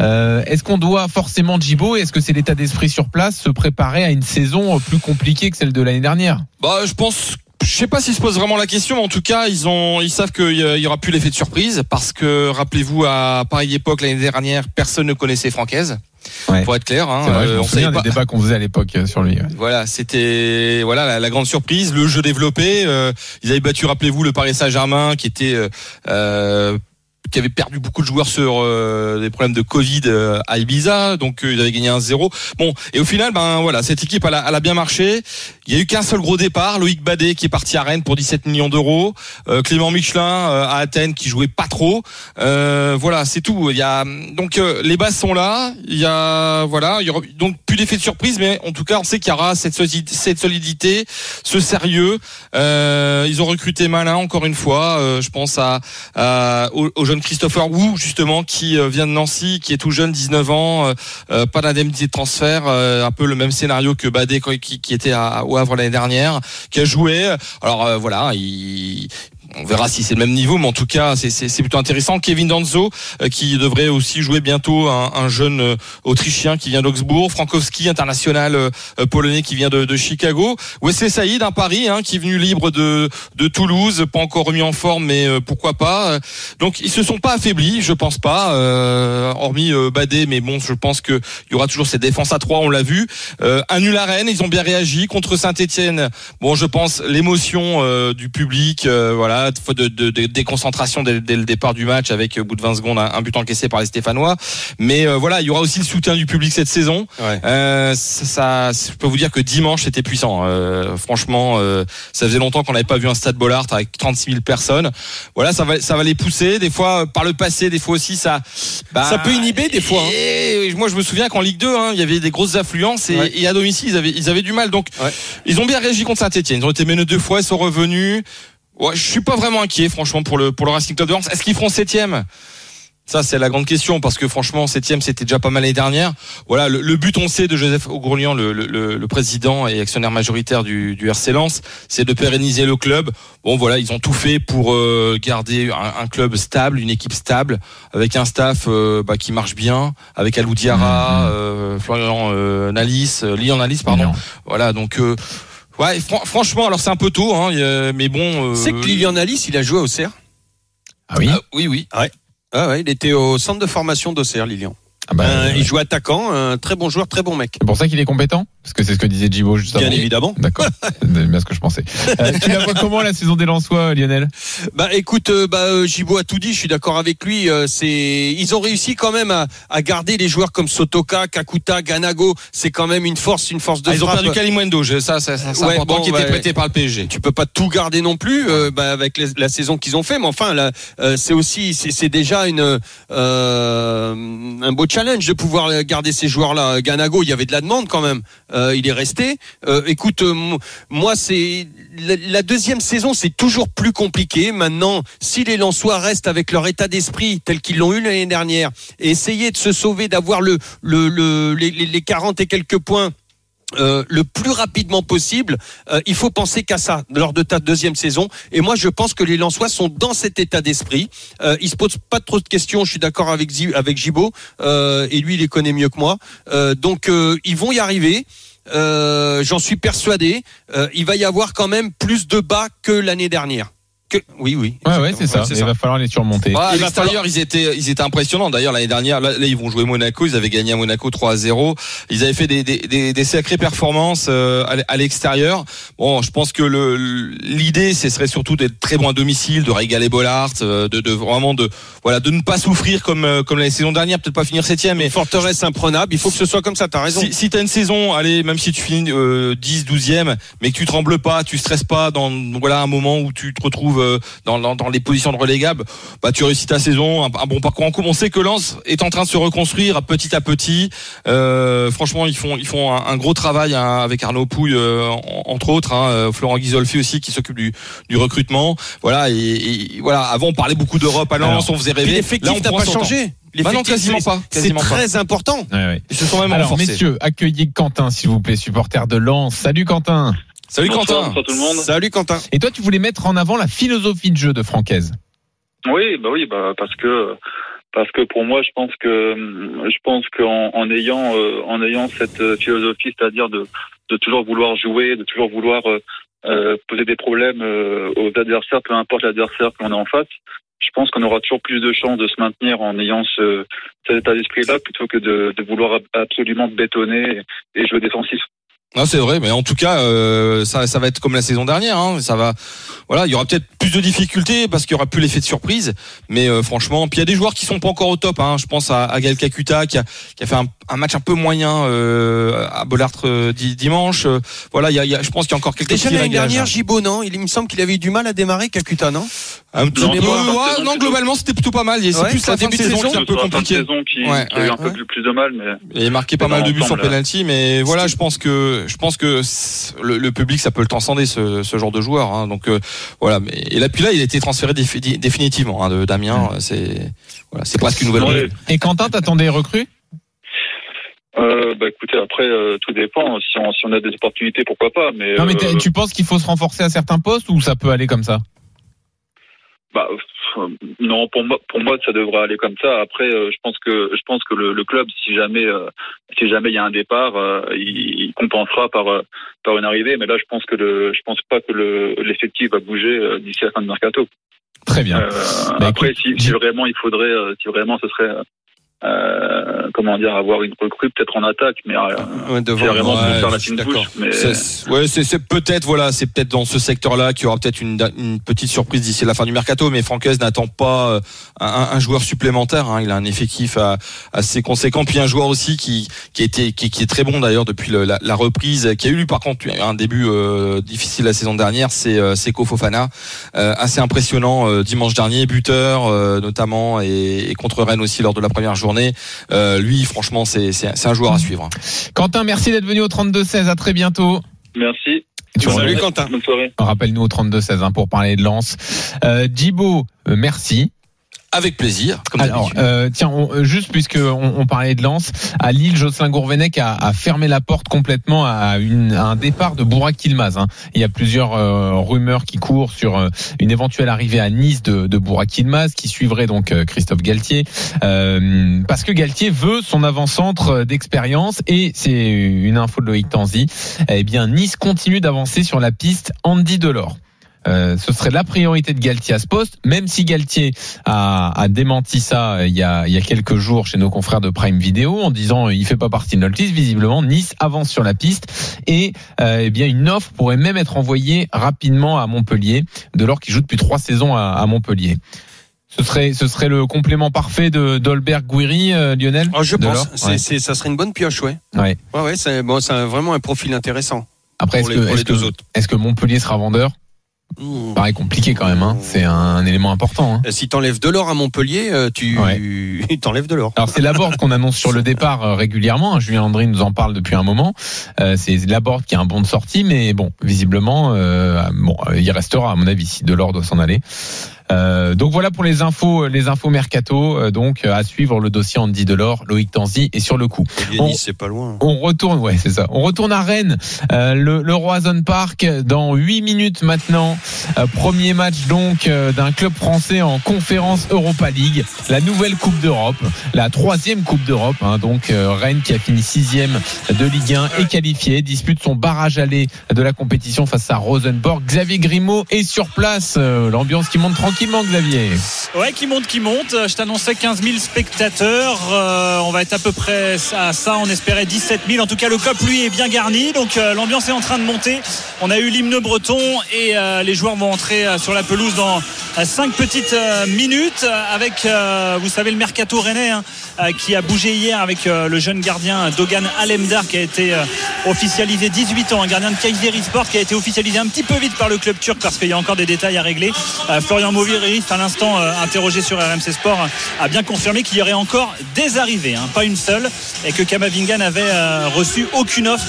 Euh, est-ce qu'on doit forcément, Djibo, est-ce que c'est l'état d'esprit sur place, se préparer à une saison plus compliquée que celle de l'année dernière? Bah, je pense, je sais pas s'ils se posent vraiment la question, mais en tout cas, ils ont, ils savent qu'il y aura plus l'effet de surprise parce que rappelez-vous à pareille époque l'année dernière, personne ne connaissait Francaise. Ouais. Pour être clair, hein, vrai, je euh, on savait des pas. débats qu'on faisait à l'époque euh, sur lui. ouais. Voilà, c'était voilà la, la grande surprise, le jeu développé. euh, ils avaient battu, rappelez-vous, le Paris Saint-Germain, qui était euh, euh, qui avait perdu beaucoup de joueurs sur euh, des problèmes de Covid euh, à Ibiza, donc euh, ils avaient gagné un 0 Bon, et au final, ben voilà, cette équipe elle a, elle a bien marché. Il y a eu qu'un seul gros départ, Loïc Badet qui est parti à Rennes pour 17 millions d'euros, euh, Clément Michelin euh, à Athènes qui jouait pas trop. Euh, voilà, c'est tout. Il y a donc les bases sont là. Il y a voilà, il y aura- donc plus d'effet de surprise, mais en tout cas, on sait qu'il y aura cette, solidi- cette solidité, ce sérieux. Ils ont recruté malin encore une fois. Je pense à, à- au, au Christopher Wu justement qui euh, vient de Nancy, qui est tout jeune, 19 ans, euh, euh, pas d'indemnité de transfert, un peu le même scénario que Badé qui, était à, au Havre l'année dernière, qui a joué. Alors voilà, il on verra si c'est le même niveau, mais en tout cas, c'est- plutôt intéressant. Kevin Danzo, euh, qui devrait aussi jouer bientôt un, un jeune euh, Autrichien qui vient d'Augsbourg. Frankowski, international euh, polonais qui vient de, Chicago. Wesley Saïd, un Paris, hein, qui est venu libre de, Toulouse, pas encore remis en forme, mais pourquoi pas. Donc ils se sont pas affaiblis, je pense pas, hormis Badé, mais bon, je pense que il y aura toujours cette défense à trois, on l'a vu. Euh, un ils ont bien réagi contre Saint-Etienne. Bon, je pense l'émotion du public, voilà, de, de, de déconcentration dès, dès le départ du match avec au bout de 20 secondes un, un but encaissé par les Stéphanois. Mais euh, voilà, il y aura aussi le soutien du public cette saison. Ouais. Euh, ça, ça- je peux vous dire que dimanche c'était puissant. Euh, franchement, ça faisait longtemps qu'on n'avait pas vu un stade Bollard avec 36 000 personnes. Voilà, ça va, ça va les pousser. Des fois, par le passé, des fois aussi, ça, bah, Ça peut inhiber des fois, hein. Et moi, je me souviens qu'en Ligue 2, hein, il y avait des grosses affluences et, Ouais. et à domicile, ils avaient, ils avaient du mal. Donc, Ouais. ils ont bien réagi contre Saint-Etienne. Ils ont été menés deux fois, ils sont revenus. Ouais, je suis pas vraiment inquiet, franchement, pour le pour le Racing Club de Lens. Est-ce qu'ils feront septième? Ça, c'est la grande question parce que franchement, septième, c'était déjà pas mal l'année dernière. Voilà, le, le but, on sait, de Joseph Ogourlian, le, le, président et actionnaire majoritaire du, du RC Lens, c'est de pérenniser le club. Bon, voilà, ils ont tout fait pour euh, garder un, un club stable, une équipe stable, avec un staff euh, bah, qui marche bien, avec Alou Diarra, Mhm. euh, Florian euh, Nalis, euh, Lilian Nalis, pardon. Voilà, donc. Ouais, fran- franchement, alors c'est un peu tôt, hein, mais bon. euh, C'est que Lilian Alice, il a joué au CER. Ah oui? Ah, oui, oui. Ah ouais, il était au centre de formation d'Auxerre, Lilian. Ah bah, Euh, ouais. Il joue attaquant, un très bon joueur, très bon mec. C'est pour ça qu'il est compétent? Parce que c'est ce que disait Gibo juste Bien avant. évidemment. D'accord, c'est bien ce que je pensais. Euh, tu la vois comment la saison des Lensois, Lionel? Bah écoute, euh, bah euh, Gibo a tout dit, je suis d'accord avec lui. euh, c'est, ils ont réussi quand même à, à garder les joueurs comme Sotoka, Kakuta, Ganago. C'est quand même une force, une force de Ah, ils ont perdu Kalimwendo, ça, ça, ça, c'est Ouais, important, bon, qui était prêté par le PSG. tu peux pas tout garder non plus euh, bah, avec les- la saison qu'ils ont fait mais enfin là euh, c'est aussi c'est déjà une euh, un beau challenge de pouvoir garder ces joueurs là Ganago il y avait de la demande quand même Euh, il est resté. Euh, écoute euh, mo- moi c'est la, deuxième saison c'est toujours plus compliqué. Maintenant si les Lensois restent avec leur état d'esprit tel qu'ils l'ont eu l'année dernière essayer de se sauver d'avoir le, le, le les, les- les 40 et quelques points euh, le plus rapidement possible. Euh, il faut penser qu'à ça lors de ta deuxième saison. Et moi, je pense que les Lensois sont dans cet état d'esprit. Euh, ils se posent pas trop de questions. Je suis d'accord avec avec euh, et lui, il les connaît mieux que moi. Donc, ils vont y arriver. J'en suis persuadé. Il va y avoir quand même plus de bas que l'année dernière. Que... Oui, oui. Ouais, ouais, c'est ça. Il va falloir les surmonter. Ah, à l'extérieur, ils étaient, ils étaient impressionnants. D'ailleurs, l'année dernière, là, là, ils vont jouer Monaco. Ils avaient gagné à Monaco 3 à 0. Ils avaient fait des, des, des, des sacrées performances euh, à l'extérieur. Bon, je pense que le l'idée, ce serait surtout d'être très bon à domicile, de régaler Bollard, euh, de, de vraiment de voilà, de ne pas souffrir comme euh, comme la saison dernière, peut-être pas finir septième, mais forteresse imprenable. Il faut que ce soit comme ça. T'as raison. si, si t'as une saison, allez, même si tu finis euh, 10, 12e, mais que tu trembles pas, tu stresses pas dans voilà un moment où tu te retrouves euh, dans, dans, dans les positions de relégables, bah tu réussis ta saison, un, un bon parcours en coupe. On sait que Lens est en train de se reconstruire petit à petit. Euh, franchement, ils font ils font un, un gros travail hein, avec Arnaud Pouille euh, en- entre autres, hein, Florent Ghisolfi aussi qui s'occupe du, du recrutement. Voilà et, et voilà. Avant on parlait beaucoup d'Europe à Lens, Alors, on faisait rêver. L'effectif n'a pas son temps. changé. Bah non, quasiment pas, C'est pas. très important. Ouais, ouais. Ils se sont même Alors, renforcés. messieurs, accueillez Quentin, s'il vous plaît, supporter de Lens. Salut Quentin. Salut Quentin. Bonsoir tout le monde. Salut Quentin. Et toi, tu voulais mettre en avant la philosophie de jeu de Francaise. Oui, bah oui, bah parce que parce que pour moi, je pense que je pense qu'en en ayant euh, en ayant cette euh, philosophie, c'est-à-dire de de toujours vouloir jouer, de toujours vouloir euh, euh, poser des problèmes euh, aux adversaires, peu importe l'adversaire qu'on a en face. Je pense qu'on aura toujours plus de chances de se maintenir en ayant ce, cet état d'esprit-là plutôt que de, de vouloir ab- absolument bétonner et jouer défensif. Non, c'est vrai, mais en tout cas, euh, ça, ça va être comme la saison dernière. Hein. Ça va, voilà, il y aura peut-être plus de difficultés parce qu'il y aura plus l'effet de surprise. Mais euh, franchement, puis il y a des joueurs qui sont pas encore au top. Hein. Je pense à, à Gaël Kakuta qui a, qui a fait un, un match un peu moyen euh, à Bollard euh, di- dimanche. Euh, voilà, il y a, il y a- je pense qu'il y a encore quelques Déjà l'année dernière, Gibo, non? Il, il me semble qu'il avait eu du mal à démarrer Kakuta, non? Un petit Non, peu, non, ouais, globalement, c'était plutôt pas mal. C'est Ouais, plus la le fin de début de saison qui est un peu sur la fin de compliqué. saison qui, Ouais, qui a eu un peu plus, plus de mal, mais Il a marqué pas mal de buts sur penalty, mais voilà, je pense que je pense que le, le public ça peut le transcender ce, ce genre de joueur. hein. donc euh, voilà. Mais, et là puis là, il a été transféré défi- définitivement hein, de Damien. C'est voilà, c'est presque une nouvelle. Ouais. Et Quentin, t'attendais recrues? Euh, bah écoutez, après euh, tout dépend. Si on, si on a des opportunités, pourquoi pas. Mais, Non, mais euh, tu penses qu'il faut se renforcer à certains postes ou ça peut aller comme ça? Bah, non, pour moi, pour moi, ça devrait aller comme ça. Après, euh, je pense que je pense que le, le club, si jamais euh, si jamais il y a un départ, euh, il, il compensera par par une arrivée. Mais là, je pense que le je pense pas que le l'effectif va bouger d'ici la fin de mercato. Très bien. Euh, Bah, après, écoute, si, si vraiment il faudrait, si vraiment ce serait, euh, comment dire, avoir une recrue peut-être en attaque, mais euh, Ouais, devant. vraiment ouais, faire la fine bouche. Mais C'est- Ouais, c'est c'est peut-être voilà, c'est peut-être dans ce secteur-là qu'il y aura peut-être une, une petite surprise d'ici la fin du mercato. Mais Francaise n'attend pas euh, un, un joueur supplémentaire. hein. Il a un effectif à- assez conséquent, puis un joueur aussi qui qui était qui, qui est très bon d'ailleurs depuis le- la, la reprise, qui a eu par contre un début euh, difficile la saison dernière. C'est euh, Seko Fofana, euh, assez impressionnant euh, dimanche dernier, buteur euh, notamment et, et contre Rennes aussi lors de la première journée. Euh, lui, franchement, c'est un joueur à suivre. Quentin, merci d'être venu au 32-16. À très bientôt. merci. Salut Quentin. Bonne soirée. Rappelle-nous au 32-16 hein, pour parler de Lens. Euh, Djibo, euh, merci. Avec plaisir, comme Alors, euh, tiens, on- euh, juste puisque on, on parlait de Lens, à Lille, Jocelyn Gourvenec a, a fermé la porte complètement à, une, à un départ de Bourak Yilmaz. hein. Il y a plusieurs euh, rumeurs qui courent sur euh, une éventuelle arrivée à Nice de, de Bourak Yilmaz, qui suivrait donc euh, Christophe Galtier, euh, parce que Galtier veut son avant-centre d'expérience et c'est une info de Loïc Tanzi. Eh bien, Nice continue d'avancer sur la piste Andy Delors. Euh, ce serait la priorité de Galtier à ce poste, même si Galtier a, a démenti ça euh, il y, a, il y a quelques jours chez nos confrères de Prime Video en disant euh, il fait pas partie de notre liste. Visiblement, Nice avance sur la piste et euh, eh bien une offre pourrait même être envoyée rapidement à Montpellier, de l'or qui joue depuis trois saisons à, à Montpellier. Ce serait, ce serait le complément parfait de d'Olbert Guiri, euh, Lionel. Ah, je pense. C'est, Ouais. c'est- ça serait une bonne pioche, ouais. Ouais. Ouais, ouais, c'est, bon, c'est vraiment un profil intéressant. Après, est-ce que, deux que- autres. est-ce que Montpellier sera vendeur? Mmh. Pareil, compliqué quand même. Hein. C'est un, un élément important. Hein. Euh, Si t'enlèves de l'or à Montpellier, euh, tu t'enlèves de l'or. Alors c'est Laborde qu'on annonce sur le départ euh, régulièrement. hein. Julien Landry nous en parle depuis un moment. Euh, c'est Laborde qui a un bon de sortie, mais bon, visiblement, euh, bon, il restera à mon avis si Delors doit s'en aller. Euh, donc voilà pour les infos, les infos mercato. Euh, donc euh, à suivre le dossier Andy Delors, Loïc Tanzi et sur le coup. On- c'est pas loin. On retourne, ouais, c'est ça. On retourne à Rennes, euh, le, le Roison Park, dans 8 minutes maintenant. Euh, premier match donc euh, d'un club français en conférence Europa League, la nouvelle Coupe d'Europe, la troisième Coupe d'Europe. hein. donc euh, Rennes qui a fini sixième de Ligue 1 est qualifié, dispute son barrage aller de la compétition face à Rosenborg. Xavier Grimaud est sur place. Euh, L'ambiance qui monte tranquillement, Xavier. Ouais, qui monte, qui monte. Je t'annonçais 15 000 spectateurs. Euh, on va être à peu près à ça. On espérait 17 000. En tout cas, le COP, lui, est bien garni. Donc, euh, l'ambiance est en train de monter. On a eu l'hymne breton et euh, les joueurs vont entrer sur la pelouse dans 5 petites minutes avec, vous savez, le mercato rennais hein, qui a bougé hier avec le jeune gardien Dogan Alemdar qui a été officialisé 18 ans, un gardien de Kayseri Sport qui a été officialisé un petit peu vite par le club turc parce qu'il y a encore des détails à régler. Florian Movirif, à l'instant euh, interrogé sur RMC Sport, a bien confirmé qu'il y aurait encore des arrivées, hein, pas une seule, et que Kamavinga n'avait euh, reçu aucune offre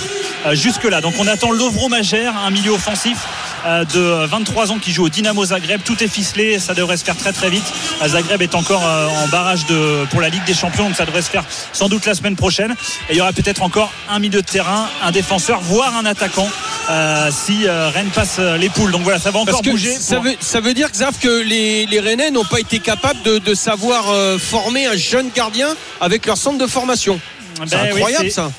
euh, jusque-là. Donc on attend Lovro Magère, un milieu offensif de 23 ans qui joue au Dynamo Zagreb. Tout est ficelé, ça devrait se faire très très vite. Euh, Zagreb est encore euh, en barrage de, pour la Ligue des Champions, donc ça devrait se faire sans doute la semaine prochaine. Et il y aura peut-être encore un milieu de terrain, un défenseur, voire un attaquant euh, si euh, Rennes passe euh, les poules. Donc voilà, ça va encore Parce que bouger. ça, pour- veut, ça veut dire, Xav, que les, les Rennais n'ont pas été capables de, de savoir euh, former un jeune gardien avec leur centre de formation. C'est Ben oui, incroyable c'est- ça.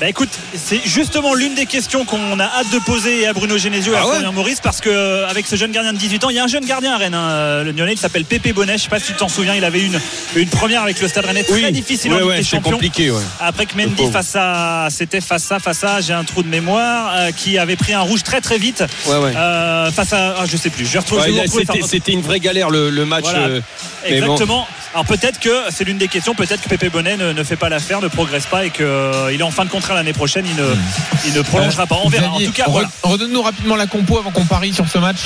Bah écoute, c'est justement l'une des questions qu'on a hâte de poser à Bruno Genesio et à Ah ouais Florian Maurice parce que euh, avec ce jeune gardien de 18 ans, il y a un jeune gardien à Rennes, hein, le Lyonnais, il s'appelle Pépé Bonnet. Je sais pas si tu t'en souviens, il avait une, une première avec le Stade Rennais très difficile en Ouais, Champions. compliqué. Après que Mendy face à, c'était face à face à, j'ai un trou de mémoire, euh, qui avait pris un rouge très très vite euh, face à, ah, je sais plus, je retrouver c'était, une vraie galère le, le match. Voilà. euh, mais bon. Exactement. Alors peut-être que c'est l'une des questions, peut-être que Pépé Bonnet ne, ne fait pas l'affaire, ne progresse pas et qu'il est en fin de contrat l'année prochaine, il ne, il ne prolongera pas. On verra. En tout cas, re- voilà. redonne-nous rapidement la compo avant qu'on parie sur ce match.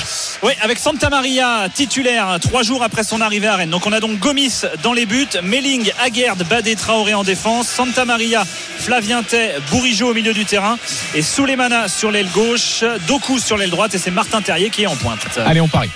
Oui, avec Santa Maria titulaire trois jours après son arrivée à Rennes. Donc on a donc Gomis dans les buts, Melling, Aguerd, Badé, Traoré en défense, Santa Maria, Flavien Tay, Bourigeau au milieu du terrain et Souleymana sur l'aile gauche, Doku sur l'aile droite et c'est Martin Terrier qui est en pointe. Allez, on parie.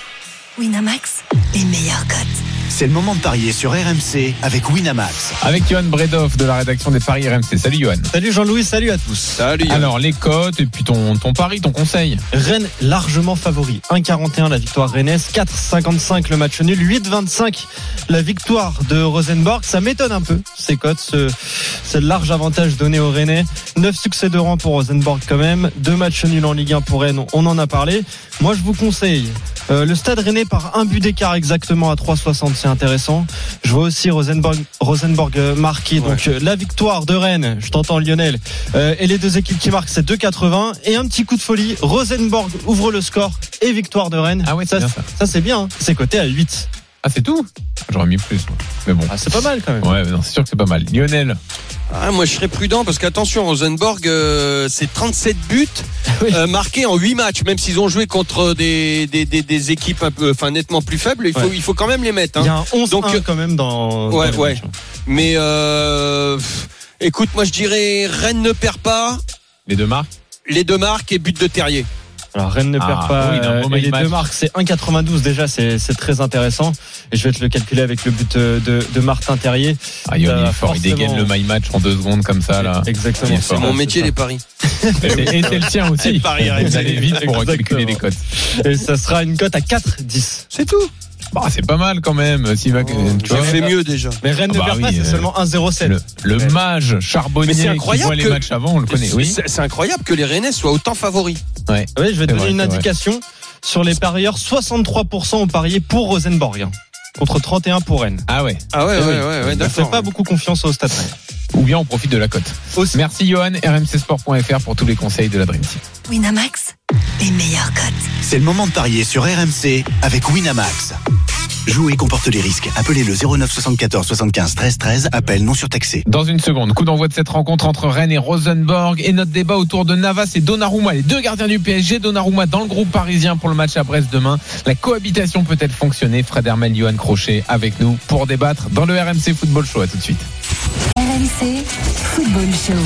Winamax, les meilleurs cotes. C'est le moment de parier sur RMC avec Winamax. Avec Johan Bredoff de la rédaction des Paris RMC. Salut Johan. Salut Jean-Louis, salut à tous. Salut. Alors, les cotes et puis ton, ton pari, ton conseil. Rennes largement favori. 1,41 la victoire rennaise, 4,55 le match nul, 8,25 la victoire de Rosenborg. Ça m'étonne un peu, ces cotes, ce, ce large avantage donné aux Rennais. 9 succès de rang pour Rosenborg quand même, 2 matchs nuls en Ligue 1 pour Rennes, on en a parlé. Moi je vous conseille euh, le stade rennais par un but d'écart exactement à 3,60, c'est intéressant. Je vois aussi Rosenborg, Rosenborg euh, marqué. Donc euh, la victoire de Rennes, je t'entends Lionel, euh, et les deux équipes qui marquent c'est 2,80. Et un petit coup de folie, Rosenborg ouvre le score et victoire de Rennes. Ah ouais, ça. ça c'est bien, hein. c'est coté à 8. Ah, c'est tout? J'aurais mis plus. moi. Mais bon. Ah, c'est pas mal quand même. Ouais, c'est sûr que c'est pas mal. Lionel, Ah, moi, je serais prudent parce qu'attention, Rosenborg, euh, c'est 37 buts Oui. euh, marqués en 8 matchs. Même s'ils ont joué contre des, des, des, des équipes un peu, enfin, nettement plus faibles, il faut, Ouais. il faut quand même les mettre. hein. Il y a un 11 Donc, euh, quand même dans. Ouais, le ouais. Mais euh, pff, écoute, moi, je dirais Rennes ne perd pas. les deux marques? Les deux marques et but de Terrier. Alors Rennes ne Ah, perd pas. oui, euh, et les match. deux marques, c'est 1,92 déjà, c'est c'est très intéressant. Et je vais te le calculer avec le but euh, de, de Martin Terrier. Ah, Johan, il est fort. Il dégaine le my match en deux secondes comme ça, là. Exactement. C'est mon métier, les paris. Et c'est le tien aussi. Paris Vous allez vite pour calculer les cotes. Et ça sera une cote à 4,10. C'est tout. Bah, c'est pas mal quand même. S'il va, tu vois, fait mieux déjà. Mais Rennes Ah ne bah perd pas, oui, c'est euh, seulement 1,07. le, le mage Mais charbonnier c'est qui incroyable voit les que- matchs avant, on le connaît. Oui. C'est incroyable que les Rennais soient autant favoris. Ouais. Oui, je vais te donner vrai, une vrai. indication. Sur les parieurs, 63% ont parié pour Rosenborg. hein, Contre 31 pour Rennes. Ah ouais. Ah ouais, Eh ouais, oui. ouais, d'accord. pas beaucoup confiance au stade. Ou bien on profite de la cote. Aussi. Merci Johan, rmcsport.fr pour tous les conseils de la Dream Team. Winamax, les meilleurs cotes. C'est le moment de parier sur RMC avec Winamax. Jouer comporte les risques. Appelez le 09 74 75 13 13. Appel non surtaxé. Dans une seconde, coup d'envoi de cette rencontre entre Rennes et Rosenborg et notre débat autour de Navas et Donnarumma, les deux gardiens du PSG. Donnarumma dans le groupe parisien pour le match à Brest demain. La cohabitation peut-elle fonctionner Fred Hermel, Johan Crochet avec nous pour débattre dans le RMC Football Show. À tout de suite. RMC Football Show.